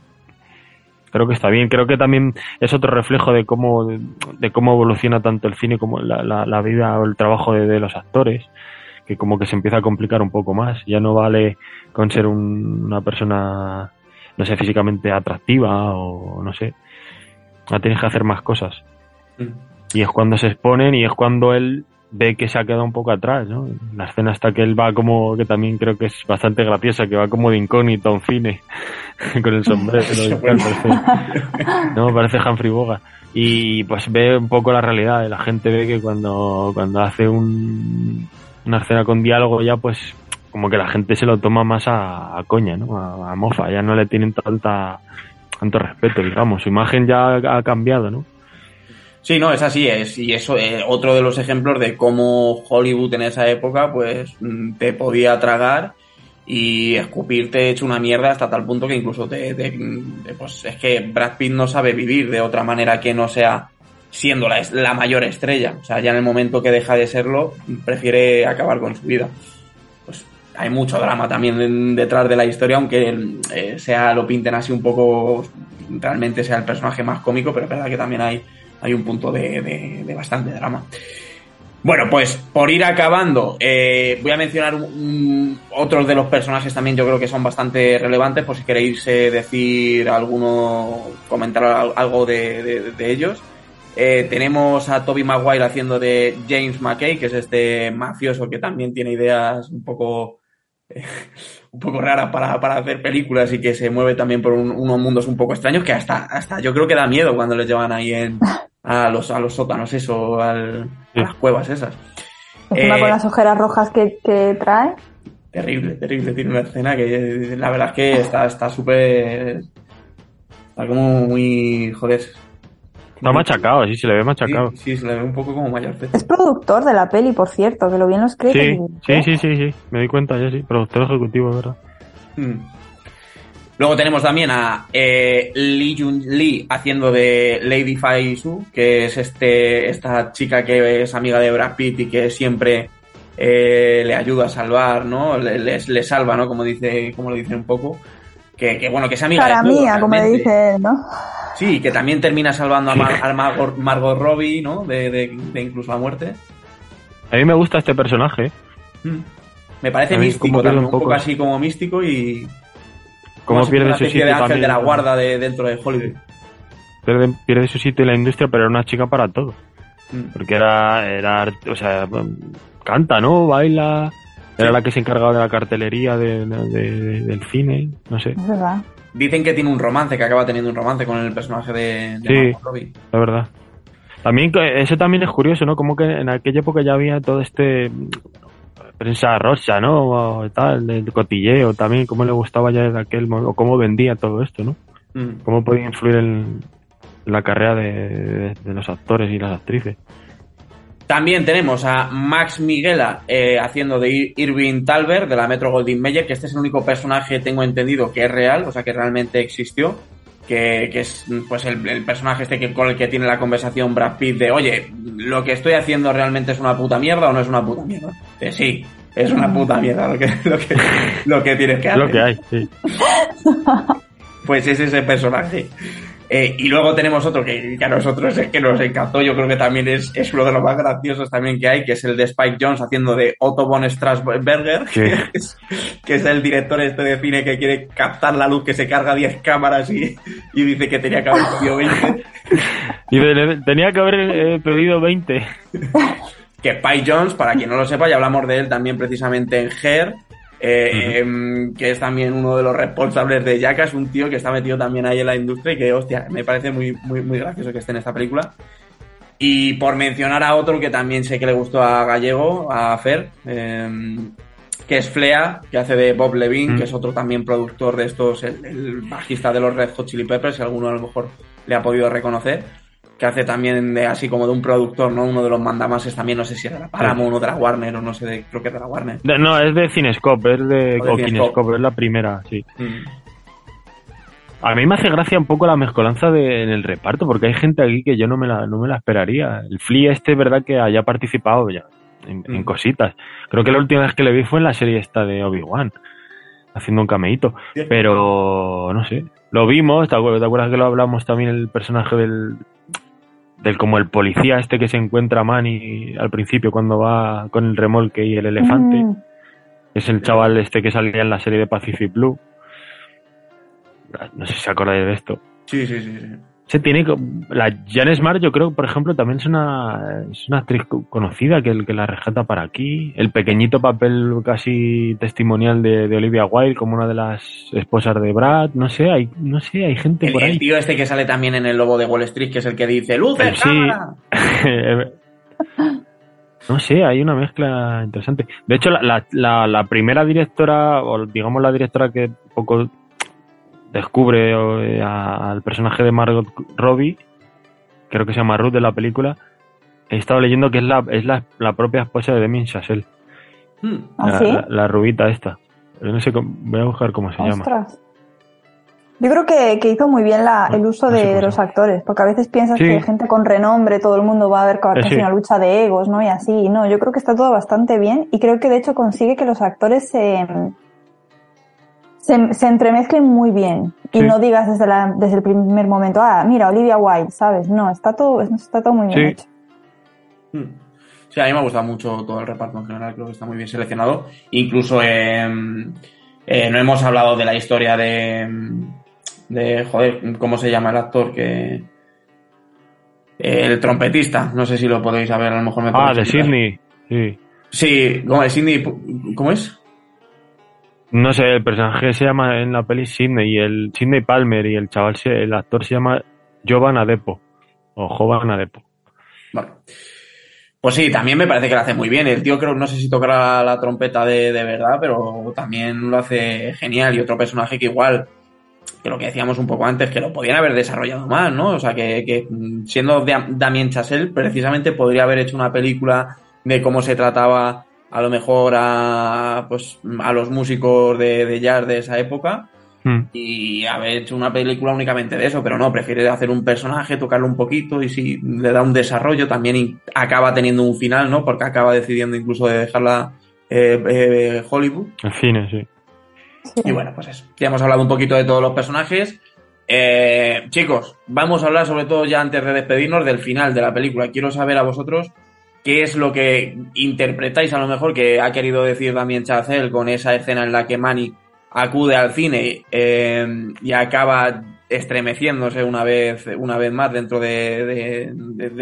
Creo que está bien. Creo que también es otro reflejo de cómo, de cómo evoluciona tanto el cine como la, vida o el trabajo de, los actores que como que se empieza a complicar un poco más. Ya no vale con ser una persona no sé, físicamente atractiva o no sé. Ahora tienes que hacer más cosas. Mm. Y es cuando se exponen y es cuando él ve que se ha quedado un poco atrás, ¿no? La escena hasta que él va como, que también creo que es bastante graciosa, que va como de incógnito cine, <laughs> con el sombrero. tal, parece- no, parece Humphrey Bogart. Y pues ve un poco la realidad, y la gente ve que cuando, cuando hace un, una escena con diálogo ya pues como que la gente se lo toma más a, a coña, ¿no? A, a mofa, ya no le tienen tanta tanto respeto, digamos. Su imagen ya ha cambiado, ¿no? Sí, no, es así, es, y eso es otro de los ejemplos de cómo Hollywood en esa época, pues, mm, te podía tragar y escupirte hecho una mierda hasta tal punto que incluso te- pues, es que Brad Pitt no sabe vivir de otra manera que no sea siendo la, la mayor estrella. O sea, ya en el momento que deja de serlo, prefiere acabar con su vida. Hay mucho drama también detrás de la historia, aunque eh, sea lo pinten así un poco, realmente sea el personaje más cómico, pero es verdad que también hay hay un punto de, de- de bastante drama. Bueno, pues por ir acabando, eh, voy a mencionar otros de los personajes también, yo creo que son bastante relevantes, por si queréis eh, decir alguno, comentar al- algo de, de- ellos. Eh, tenemos a Toby Maguire haciendo de James McKay, que es este mafioso que también tiene ideas un poco <laughs> un poco raras para, para hacer películas y que se mueve también por un- unos mundos un poco extraños que hasta, hasta yo creo que da miedo cuando les llevan ahí en, a, los, a los sótanos, eso, al- a las cuevas esas. Encima Eh, con las ojeras rojas que, que trae. Terrible, terrible. Tiene una escena que eh, la verdad es que está está súper. Está como muy. Joder. Está machacado, sí, se le ve machacado. Sí, sí, se le ve un poco como mayor Es productor de la peli, por cierto, que lo vi en los Sí, créditos. sí, sí, sí, sí, me di cuenta ya, sí. Productor ejecutivo, es verdad. Mm. Luego tenemos también a eh, Lee Jun Lee haciendo de Lady Fai Su, que es este esta chica que es amiga de Brad Pitt y que siempre eh, le ayuda a salvar, ¿no? Le, le- le salva, ¿no? Como dice, como lo dice un poco. Que, que, bueno, que es amiga Cara de mía, como dice él, ¿no? Sí, que también termina salvando a, Mar- a Margot, Margot Robbie, ¿no? De, de- de incluso la muerte. A mí me gusta este personaje, Mm. Me parece místico también, un un poco poco. así como místico y cómo como pierde su sitio de ángel también. de la guarda de, dentro de Hollywood. Pierde, pierde su sitio en la industria, pero era una chica para todo. Mm. Porque era, era, o sea, canta, ¿no? Baila. Era la que se encargaba de la cartelería de, de- de- del cine, no sé, Es verdad. Dicen que tiene un romance, que acaba teniendo un romance con el personaje de, de Sí. Robbie. la verdad. También, eso también es curioso, ¿no? Como que en aquella época ya había todo este mm, prensa rosa, ¿no? O tal, el cotilleo también, cómo le gustaba ya de aquel, o cómo vendía todo esto, ¿no? Mm. Cómo podía influir en, la carrera de, de- de los actores y las actrices. También tenemos a Max Miguela eh, haciendo de Ir- Irving Talbert de la Metro Goldwyn Mayer, que este es el único personaje, tengo entendido, que es real, o sea, que realmente existió. Que, que es pues el, el personaje este que, con el que tiene la conversación Brad Pitt de oye, lo que estoy haciendo realmente es una puta mierda o no es una puta mierda. De sí, es una puta mierda lo que, lo que, lo que tienes que hacer. lo que hay, sí. <laughs> Pues es ese personaje. Eh, y luego tenemos otro que, que a nosotros es que nos encantó, yo creo que también es, es uno de los más graciosos también que hay, que es el de Spike Jones haciendo de Otto von Strasberger, que, es, que es el director este de cine que quiere captar la luz, que se carga 10 cámaras y, y dice que tenía que haber pedido 20. Y tenía que haber eh, pedido 20. Que Spike Jones, para quien no lo sepa, ya hablamos de él también precisamente en Her, eh, em, que es también uno de los responsables de Jackass, un tío que está metido también ahí en la industria y que, hostia, me parece muy, muy, muy gracioso que esté en esta película. Y por mencionar a otro que también sé que le gustó a Gallego, a Fer, em, que es Flea, que hace de Bob Levine, que es otro también productor de estos, el, el bajista de los Red Hot Chili Peppers, si alguno a lo mejor le ha podido reconocer, que hace también de así como de un productor, ¿no? Uno de los mandamases también, no sé si era de la Paramount o de la Warner, o no sé, de- creo que de la Warner. De- No, es de Cinescope, es de, O de o Cinescope. Es la primera, sí. Mm. A mí me hace gracia un poco la mezcolanza de, en el reparto, porque hay gente aquí que yo no me la, no me la esperaría. El Flea este, es verdad que haya participado ya en, en Mm. cositas. Creo que la última vez que le vi fue en la serie esta de Obi-Wan, haciendo un cameíto. Pero, no sé, lo vimos, ¿te acuerdas, te acuerdas que lo hablamos también el personaje del, del como el policía este que se encuentra a Manny al principio cuando va con el remolque y el elefante? Mm, Es el chaval este que salía en la serie de Pacific Blue. no sé si se acordáis de esto. Sí, sí, sí. sí. Se tiene la Jan Smart, yo creo, por ejemplo, también es una, es una actriz co- conocida que, el que la rescata para aquí. El pequeñito papel casi testimonial de, de Olivia Wilde como una de las esposas de Brad. No sé, hay, no sé, hay gente El, por el tío este que sale también en el Lobo de Wall Street, que es el que dice ¡Luces, Eh, sí. <laughs> no sé, hay una mezcla interesante. De hecho, la, la, la, la primera directora, o digamos la directora que poco descubre eh, a- al personaje de Margot Robbie, creo que se llama Ruth de la película, he estado leyendo que es la, es la, la propia esposa de Demi Chazelle, Hmm. ¿Ah, la, sí? la, la rubita esta. Pero No sé, cómo- voy a buscar cómo se llama. Yo creo que, que hizo muy bien la- el uso No de, los actores, porque a veces piensas Sí. que gente con renombre, todo el mundo va a ver Eh, casi sí. una lucha de egos, ¿no? Y así, y no, yo creo que está todo bastante bien y creo que de hecho consigue que los actores se, se, se entremezclen muy bien y Sí. no digas desde, la, desde el primer momento, ah, mira, Olivia Wilde, ¿sabes? No, está todo, está todo muy bien Sí. hecho. Hmm. Sí, a mí me ha gustado mucho todo el reparto en general, creo que está muy bien seleccionado. Incluso eh, eh, no hemos hablado de la historia de, de, joder, ¿cómo se llama el actor que... El trompetista, no sé si lo podéis saber, a lo mejor me Ah, de explicar. Sydney. Sí. Sí, ¿cómo es Sidney? ¿Cómo es? No sé, el personaje se llama en la peli Sidney y el Sidney Palmer y el chaval, el actor se llama Jovan Adepo o Jovan Adepo. Vale. Pues sí, también me parece que lo hace muy bien. El tío creo, no sé si tocará la trompeta de, de verdad, pero también lo hace genial. Y otro personaje que igual, que lo que decíamos un poco antes, que lo podían haber desarrollado más, ¿no? O sea, que, que siendo Dam- Damien Chazelle, precisamente podría haber hecho una película de cómo se trataba a lo mejor a, pues, a los músicos de, de jazz de esa época Hmm. y haber hecho una película únicamente de eso, pero no, prefiere hacer un personaje, tocarlo un poquito y si le da un desarrollo también acaba teniendo un final, ¿no? Porque acaba decidiendo incluso de dejarla eh, eh, Hollywood. El cine, sí. Sí. Y bueno, pues eso. Ya hemos hablado un poquito de todos los personajes. Eh, chicos, vamos a hablar sobre todo ya antes de despedirnos del final de la película. Quiero saber a vosotros qué es lo que interpretáis a lo mejor que ha querido decir Damien Chazelle con esa escena en la que Manny acude al cine eh, y acaba estremeciéndose una vez, una vez más dentro de,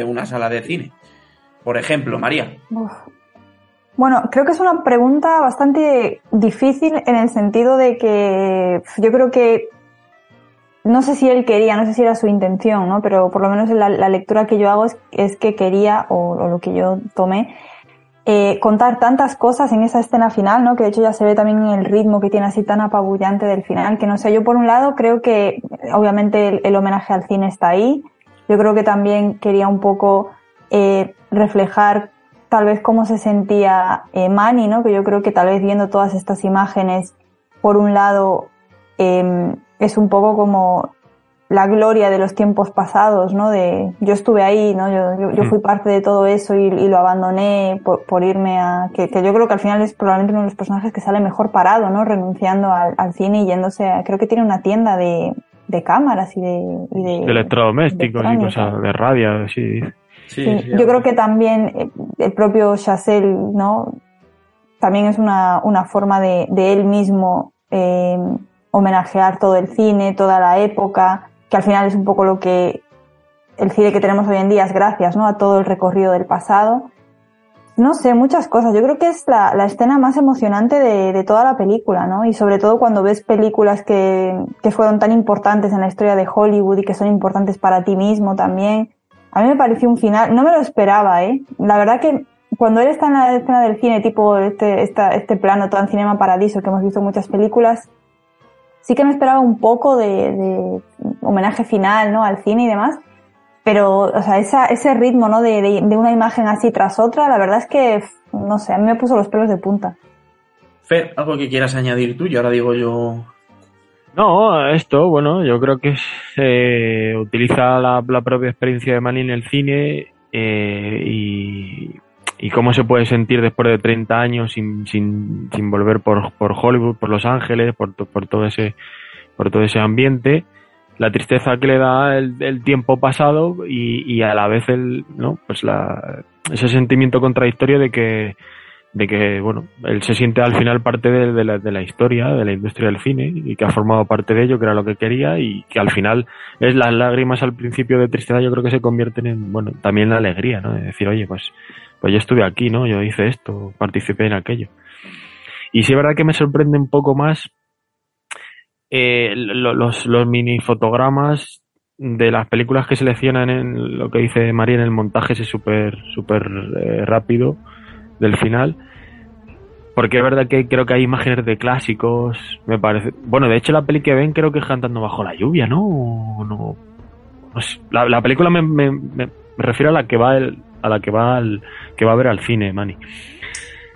una sala de cine. Por ejemplo, María. Bueno, creo que es una pregunta bastante difícil en el sentido de que yo creo que no sé si él quería, no sé si era su intención, ¿no? Pero por lo menos la, la lectura que yo hago es, que quería, o, lo que yo tomé, eh, contar tantas cosas en esa escena final, ¿no? Que de hecho ya se ve también en el ritmo que tiene así tan apabullante del final, que no sé, yo por un lado creo que obviamente el, el homenaje al cine está ahí, yo creo que también quería un poco eh, reflejar tal vez cómo se sentía eh, Manny, ¿no? Que yo creo que tal vez viendo todas estas imágenes, por un lado, eh, es un poco como la gloria de los tiempos pasados, ¿no? De yo estuve ahí, ¿no? Yo, yo, yo fui parte de todo eso y, y lo abandoné por, por irme a que, que, yo creo que al final es probablemente uno de los personajes que sale mejor parado, ¿no? Renunciando al, al cine y yéndose a, creo que tiene una tienda de, de cámaras y de, y de, de electrodomésticos y cosas de radio, sí. Sí, yo creo que también eh, el propio Chazelle, ¿no? También es una, una forma de, de él mismo eh, homenajear todo el cine, toda la época, que al final es un poco lo que el cine que tenemos hoy en día es gracias, ¿no? A todo el recorrido del pasado. No sé, muchas cosas. Yo creo que es la, escena más emocionante de, toda la película, ¿no? Y sobre todo cuando ves películas que, fueron tan importantes en la historia de Hollywood y que son importantes para ti mismo también. A mí me pareció un final, no me lo esperaba, ¿eh? La verdad que cuando él está en la escena del cine, tipo este, esta, este plano en Cinema Paradiso, que hemos visto en muchas películas, sí que me esperaba un poco de, de homenaje final, ¿no? Al cine y demás. Pero, o sea, esa, ese ritmo, ¿no? De, de, de una imagen así tras otra, la verdad es que, no sé, a mí me puso los pelos de punta. Fer, algo que quieras añadir tú, y ahora digo yo. No, esto, bueno, yo creo que es, eh, utiliza la, la propia experiencia de Manny en el cine eh, y, y cómo se puede sentir después de 30 años sin, sin, sin volver por, por Hollywood, por Los Ángeles, por, por todo ese por todo ese ambiente, la tristeza que le da el, tiempo pasado y, y a la vez el, ¿no? pues la, ese sentimiento contradictorio de que de que, bueno, él se siente al final parte de, la, de, la, historia, de la industria del cine, y que ha formado parte de ello, que era lo que quería, y que al final es las lágrimas al principio de tristeza, yo creo que se convierten en, bueno, también la alegría, ¿no? De decir, oye, pues, pues yo estuve aquí, ¿no? Yo hice esto, participé en aquello. Y sí es verdad que me sorprende un poco más eh, los, los mini fotogramas de las películas que seleccionan en lo que dice María en el montaje ese súper súper eh, rápido del final. Porque es verdad que creo que hay imágenes de clásicos, me parece. Bueno, de hecho la peli que ven creo que es cantando bajo la lluvia, ¿no? no, La, película me, me, refiero a la que va el, a la que va al, que va a ver al cine, Manny.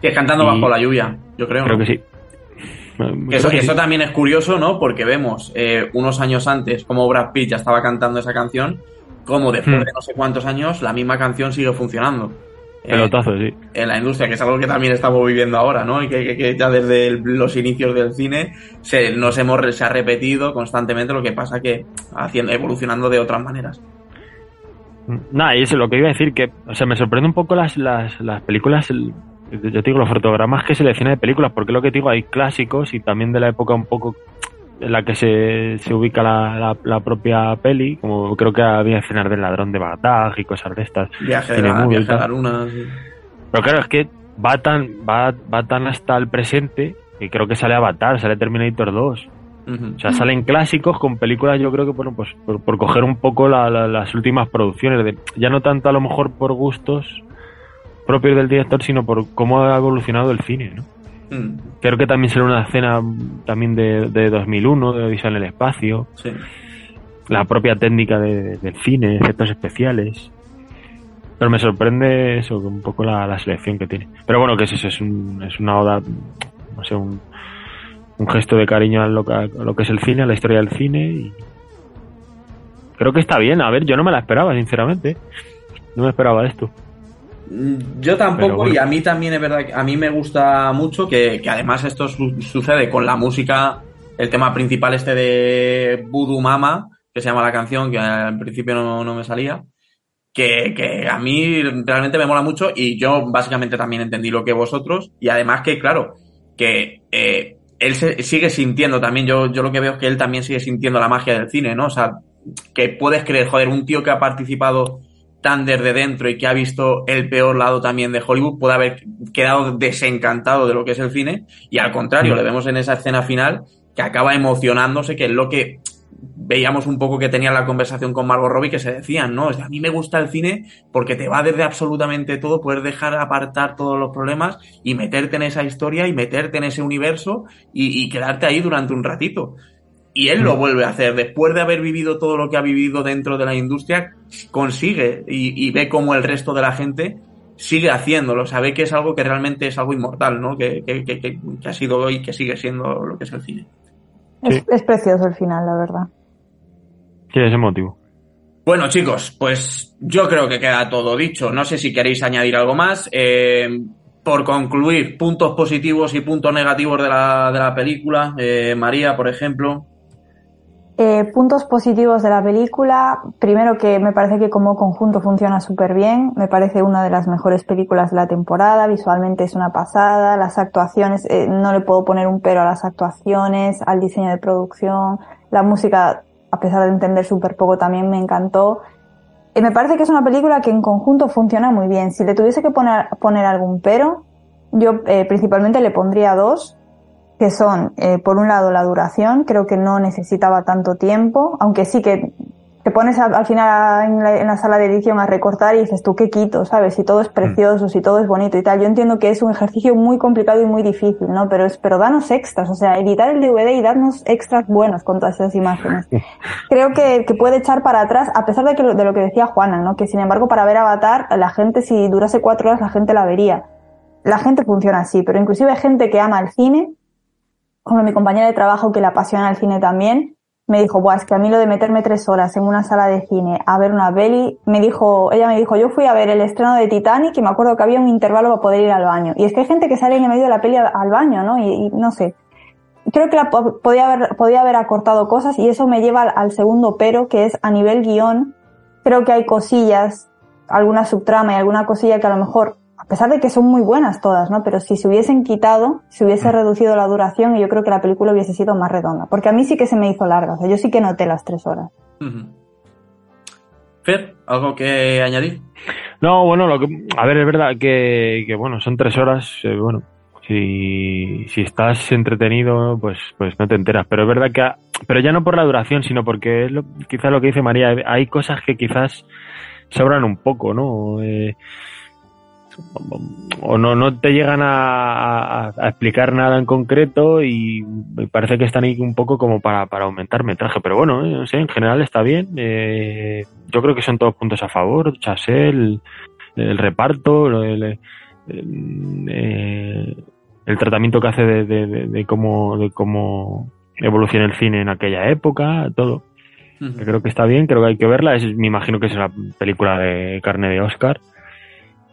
Que es cantando bajo la lluvia, yo creo. Creo que sí. Eso, eso, también es curioso, ¿no? Porque vemos eh, unos años antes como Brad Pitt ya estaba cantando esa canción, como después hmm. de no sé cuántos años la misma canción sigue funcionando. Pelotazo, sí. En la industria, que es algo que también estamos viviendo ahora, ¿no? Y que, ya desde los inicios del cine se, nos hemos, se ha repetido constantemente, lo que pasa que haciendo, evolucionando de otras maneras. Nada, y eso es lo que iba a decir, que, o sea, me sorprende un poco las, las, las películas, yo te digo, los fotogramas que selecciona de películas, porque lo que te digo, hay clásicos y también de la época un poco en la que se, se ubica la, la, propia peli, como creo que había escenas del ladrón de Bagdad y cosas de estas. Viaje de la, viaje la luna. Pero claro, es que va tan, va, va tan hasta el presente y creo que sale Avatar, sale Terminator 2. O sea, salen clásicos con películas, yo creo que, bueno, pues por, coger un poco las últimas producciones, de, ya no tanto a lo mejor por gustos propios del director, sino por cómo ha evolucionado el cine, ¿no? Mm. Creo que también será una escena también de, de 2001, de Odisea en el espacio. La propia técnica del cine, efectos especiales. Pero me sorprende eso, un poco la, selección que tiene. Pero bueno, que es eso, es, un, es una oda, no sé, un, un gesto de cariño a lo, a lo, que es el cine, a la historia del cine. Y creo que está bien. A ver, yo no me la esperaba, sinceramente. No me esperaba esto. Mm, yo tampoco, y a mí también es verdad que a mí me gusta mucho que, además esto sucede con la música, el tema principal este de Voodoo Mama, que se llama la canción, que al principio no, me salía, que, que, a mí realmente me mola mucho y yo básicamente también entendí lo que vosotros, y además que, claro, que eh, él se, sigue sintiendo también, yo, yo lo que veo es que él también sigue sintiendo la magia del cine, ¿no? O sea, que puedes creer, joder, un tío que ha participado tan desde dentro y que ha visto el peor lado también de Hollywood puede haber quedado desencantado de lo que es el cine y al contrario, mm. le vemos en esa escena final que acaba emocionándose, que es lo que veíamos un poco que tenía la conversación con Margot Robbie que se decían, ¿no? a mí me gusta el cine porque te va desde absolutamente todo, poder dejar apartar todos los problemas y meterte en esa historia y meterte en ese universo y, y quedarte ahí durante un ratito. Y él lo mm. vuelve a hacer. Después de haber vivido todo lo que ha vivido dentro de la industria, consigue y, ve cómo el resto de la gente sigue haciéndolo. Sabe que es algo que realmente es algo inmortal, ¿no? Que, ha sido y que sigue siendo lo que es el cine. Es, precioso el final, la verdad. Sí, ese motivo. Bueno, chicos, pues yo creo que queda todo dicho. No sé si queréis añadir algo más. Eh, por concluir, puntos positivos y puntos negativos de la, de la película. Eh, María, por ejemplo. Eh, puntos positivos de la película. Primero que me parece que como conjunto funciona súper bien. Me parece una de las mejores películas de la temporada. Visualmente es una pasada. Las actuaciones, eh, no le puedo poner un pero a las actuaciones, al diseño de producción. La música, a pesar de entender súper poco, también me encantó. Y me parece que es una película que en conjunto funciona muy bien. Si le tuviese que poner, poner algún pero, yo eh, principalmente le pondría dos que son, eh, por un lado, la duración, creo que no necesitaba tanto tiempo, aunque sí que te pones al final en la, sala de edición a recortar y dices tú qué quito, ¿sabes? Si todo es mm. precioso, si todo es bonito y tal. Yo entiendo que es un ejercicio muy complicado y muy difícil, ¿no? Pero es, pero danos extras, o sea, editar el DVD y darnos extras buenos con todas esas imágenes. Creo que, que puede echar para atrás, a pesar de, que, de lo que decía Juana, ¿no? Que sin embargo, para ver Avatar, la gente, si durase cuatro horas, la gente la vería. La gente funciona así, pero inclusive hay gente que ama el cine como mi compañera de trabajo que le apasiona el cine también, me dijo, Buah, es que a mí lo de meterme tres horas en una sala de cine a ver una peli, me dijo, ella me dijo, yo fui a ver el estreno de Titanic y me acuerdo que había un intervalo para poder ir al baño. Y es que hay gente que sale en el medio de la peli al, baño, ¿no? Y, no sé. Creo que la, podía haber, podía haber acortado cosas y eso me lleva al, al segundo pero, que es a nivel guion. Creo que hay cosillas, alguna subtrama y alguna cosilla que a lo mejor pesar de que son muy buenas todas, ¿no? Pero si se hubiesen quitado, si hubiese reducido la duración, yo creo que la película hubiese sido más redonda. Porque a mí sí que se me hizo larga, o sea, yo sí que noté las tres horas. Ujú. Fer, ¿algo que añadir? No, bueno, lo que, a ver, es verdad que, que bueno, son tres horas, eh, bueno, si, si estás entretenido, pues, pues no te enteras, pero es verdad que, a- pero ya no por la duración, sino porque es lo, quizás lo que dice María, hay cosas que quizás sobran un poco, ¿no? Eh, o no, no te llegan a, a- a explicar nada en concreto y me parece que están ahí un poco como para, para aumentar metraje, pero bueno, eh, no sé, en general está bien. eh, yo creo que son todos puntos a favor, Chasel, el reparto, el, eh, el tratamiento que hace de, de- de- de cómo, de cómo evoluciona el cine en aquella época, todo. Que creo que está bien, creo que hay que verla. Es, me imagino que es una película de carne de Oscar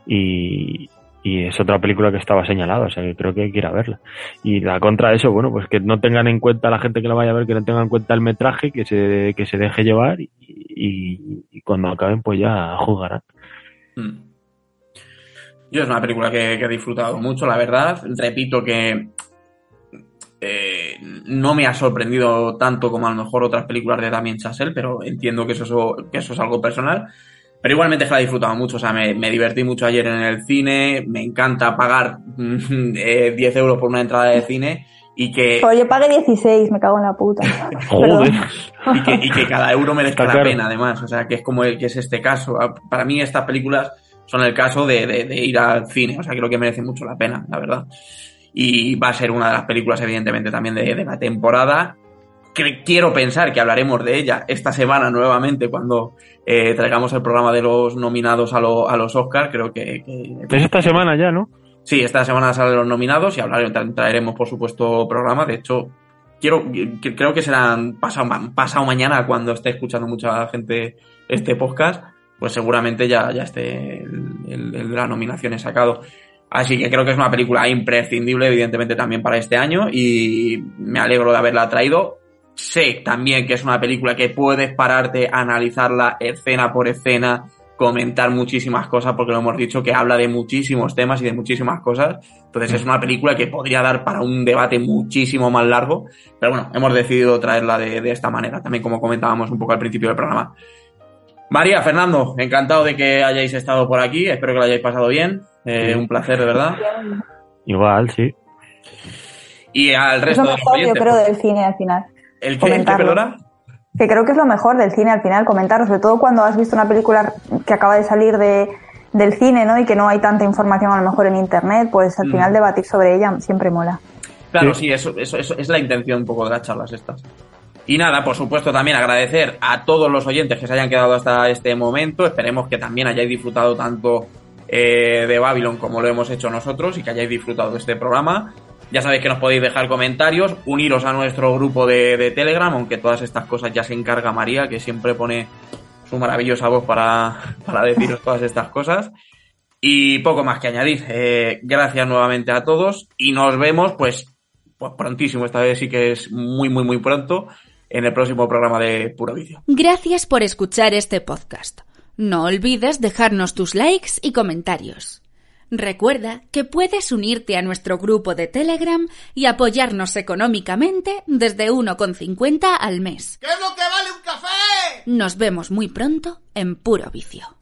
y, es otra película que estaba señalada, o sea que creo que hay verla. Y la contra de eso, bueno, pues que no tengan en cuenta la gente que la vaya a ver, que no tengan en cuenta el metraje, que se, que se deje llevar y, cuando acaben pues ya jugarán. Mm. Yo es una película que, he disfrutado mucho, la verdad. Repito que eh, no me ha sorprendido tanto como a lo mejor otras películas de Damien Chazelle, pero entiendo que eso, es- que eso es algo personal. Pero igualmente es que la he disfrutado mucho, o sea, me, me divertí mucho ayer en el cine, me encanta pagar <laughs> eh, 10 euros por una entrada de cine y que, Pero yo pagué 16, me cago en la puta. <laughs> Joder. y que, y que cada euro merezca Está la claro. pena, además. O sea, que es como el que es este caso. Ah, Para mí, estas películas son el caso de, de- de ir al cine. O sea, creo que merece mucho la pena, la verdad. Y va a ser una de las películas, evidentemente, también de, de la temporada. Que quiero pensar que hablaremos de ella esta semana nuevamente cuando eh, traigamos el programa de los nominados a, lo- a los Oscars. Creo que, que Es esta semana ya, ¿no? Sí, esta semana salen los nominados y hablaremos, tra- traeremos, por supuesto, programa. De hecho, quiero, creo que serán pasado, pasado mañana cuando esté escuchando mucha gente este podcast, pues seguramente ya, ya esté el, el- el de las nominaciones sacado. Así que creo que es una película imprescindible, evidentemente, también para este año y me alegro de haberla traído. Sé también que es una película que puedes pararte a analizarla escena por escena, comentar muchísimas cosas, porque lo hemos dicho que habla de muchísimos temas y de muchísimas cosas. Entonces es una película que podría dar para un debate muchísimo más largo, pero bueno, hemos decidido traerla de, de esta manera, también como comentábamos un poco al principio del programa. María, Fernando, encantado de que hayáis estado por aquí, espero que lo hayáis pasado bien, eh, Sí. un placer de verdad. Igual, sí. Y al Es resto lo de los mejor, yo oyentes, creo, pues, del cine al final. ¿El qué, el qué, comentarlo. perdona? Que creo que es lo mejor del cine al final, comentarlo, sobre todo cuando has visto una película que acaba de salir de, del cine, ¿no? Y que no hay tanta información a lo mejor en internet, pues al Mm. final debatir sobre ella siempre mola. Claro, Sí. sí, eso, eso, eso es la intención un poco de las charlas estas. Y nada, por supuesto también agradecer a todos los oyentes que se hayan quedado hasta este momento. Esperemos que también hayáis disfrutado tanto eh, de Babylon como lo hemos hecho nosotros y que hayáis disfrutado de este programa. Ya sabéis que nos podéis dejar comentarios, uniros a nuestro grupo de, Telegram, aunque todas estas cosas ya se encarga María, que siempre pone su maravillosa voz para, <laughs> para deciros todas estas cosas. Y poco más que añadir. Eh, gracias nuevamente a todos y nos vemos pues, pues prontísimo. Esta vez sí que es muy, muy, muy pronto en el próximo programa de Puro Vicio. Gracias por escuchar este podcast. No olvides dejarnos tus likes y comentarios. Recuerda que puedes unirte a nuestro grupo de Telegram y apoyarnos económicamente desde 1,50 al mes. ¿Qué es lo que vale un café? Nos vemos muy pronto en Puro Vicio.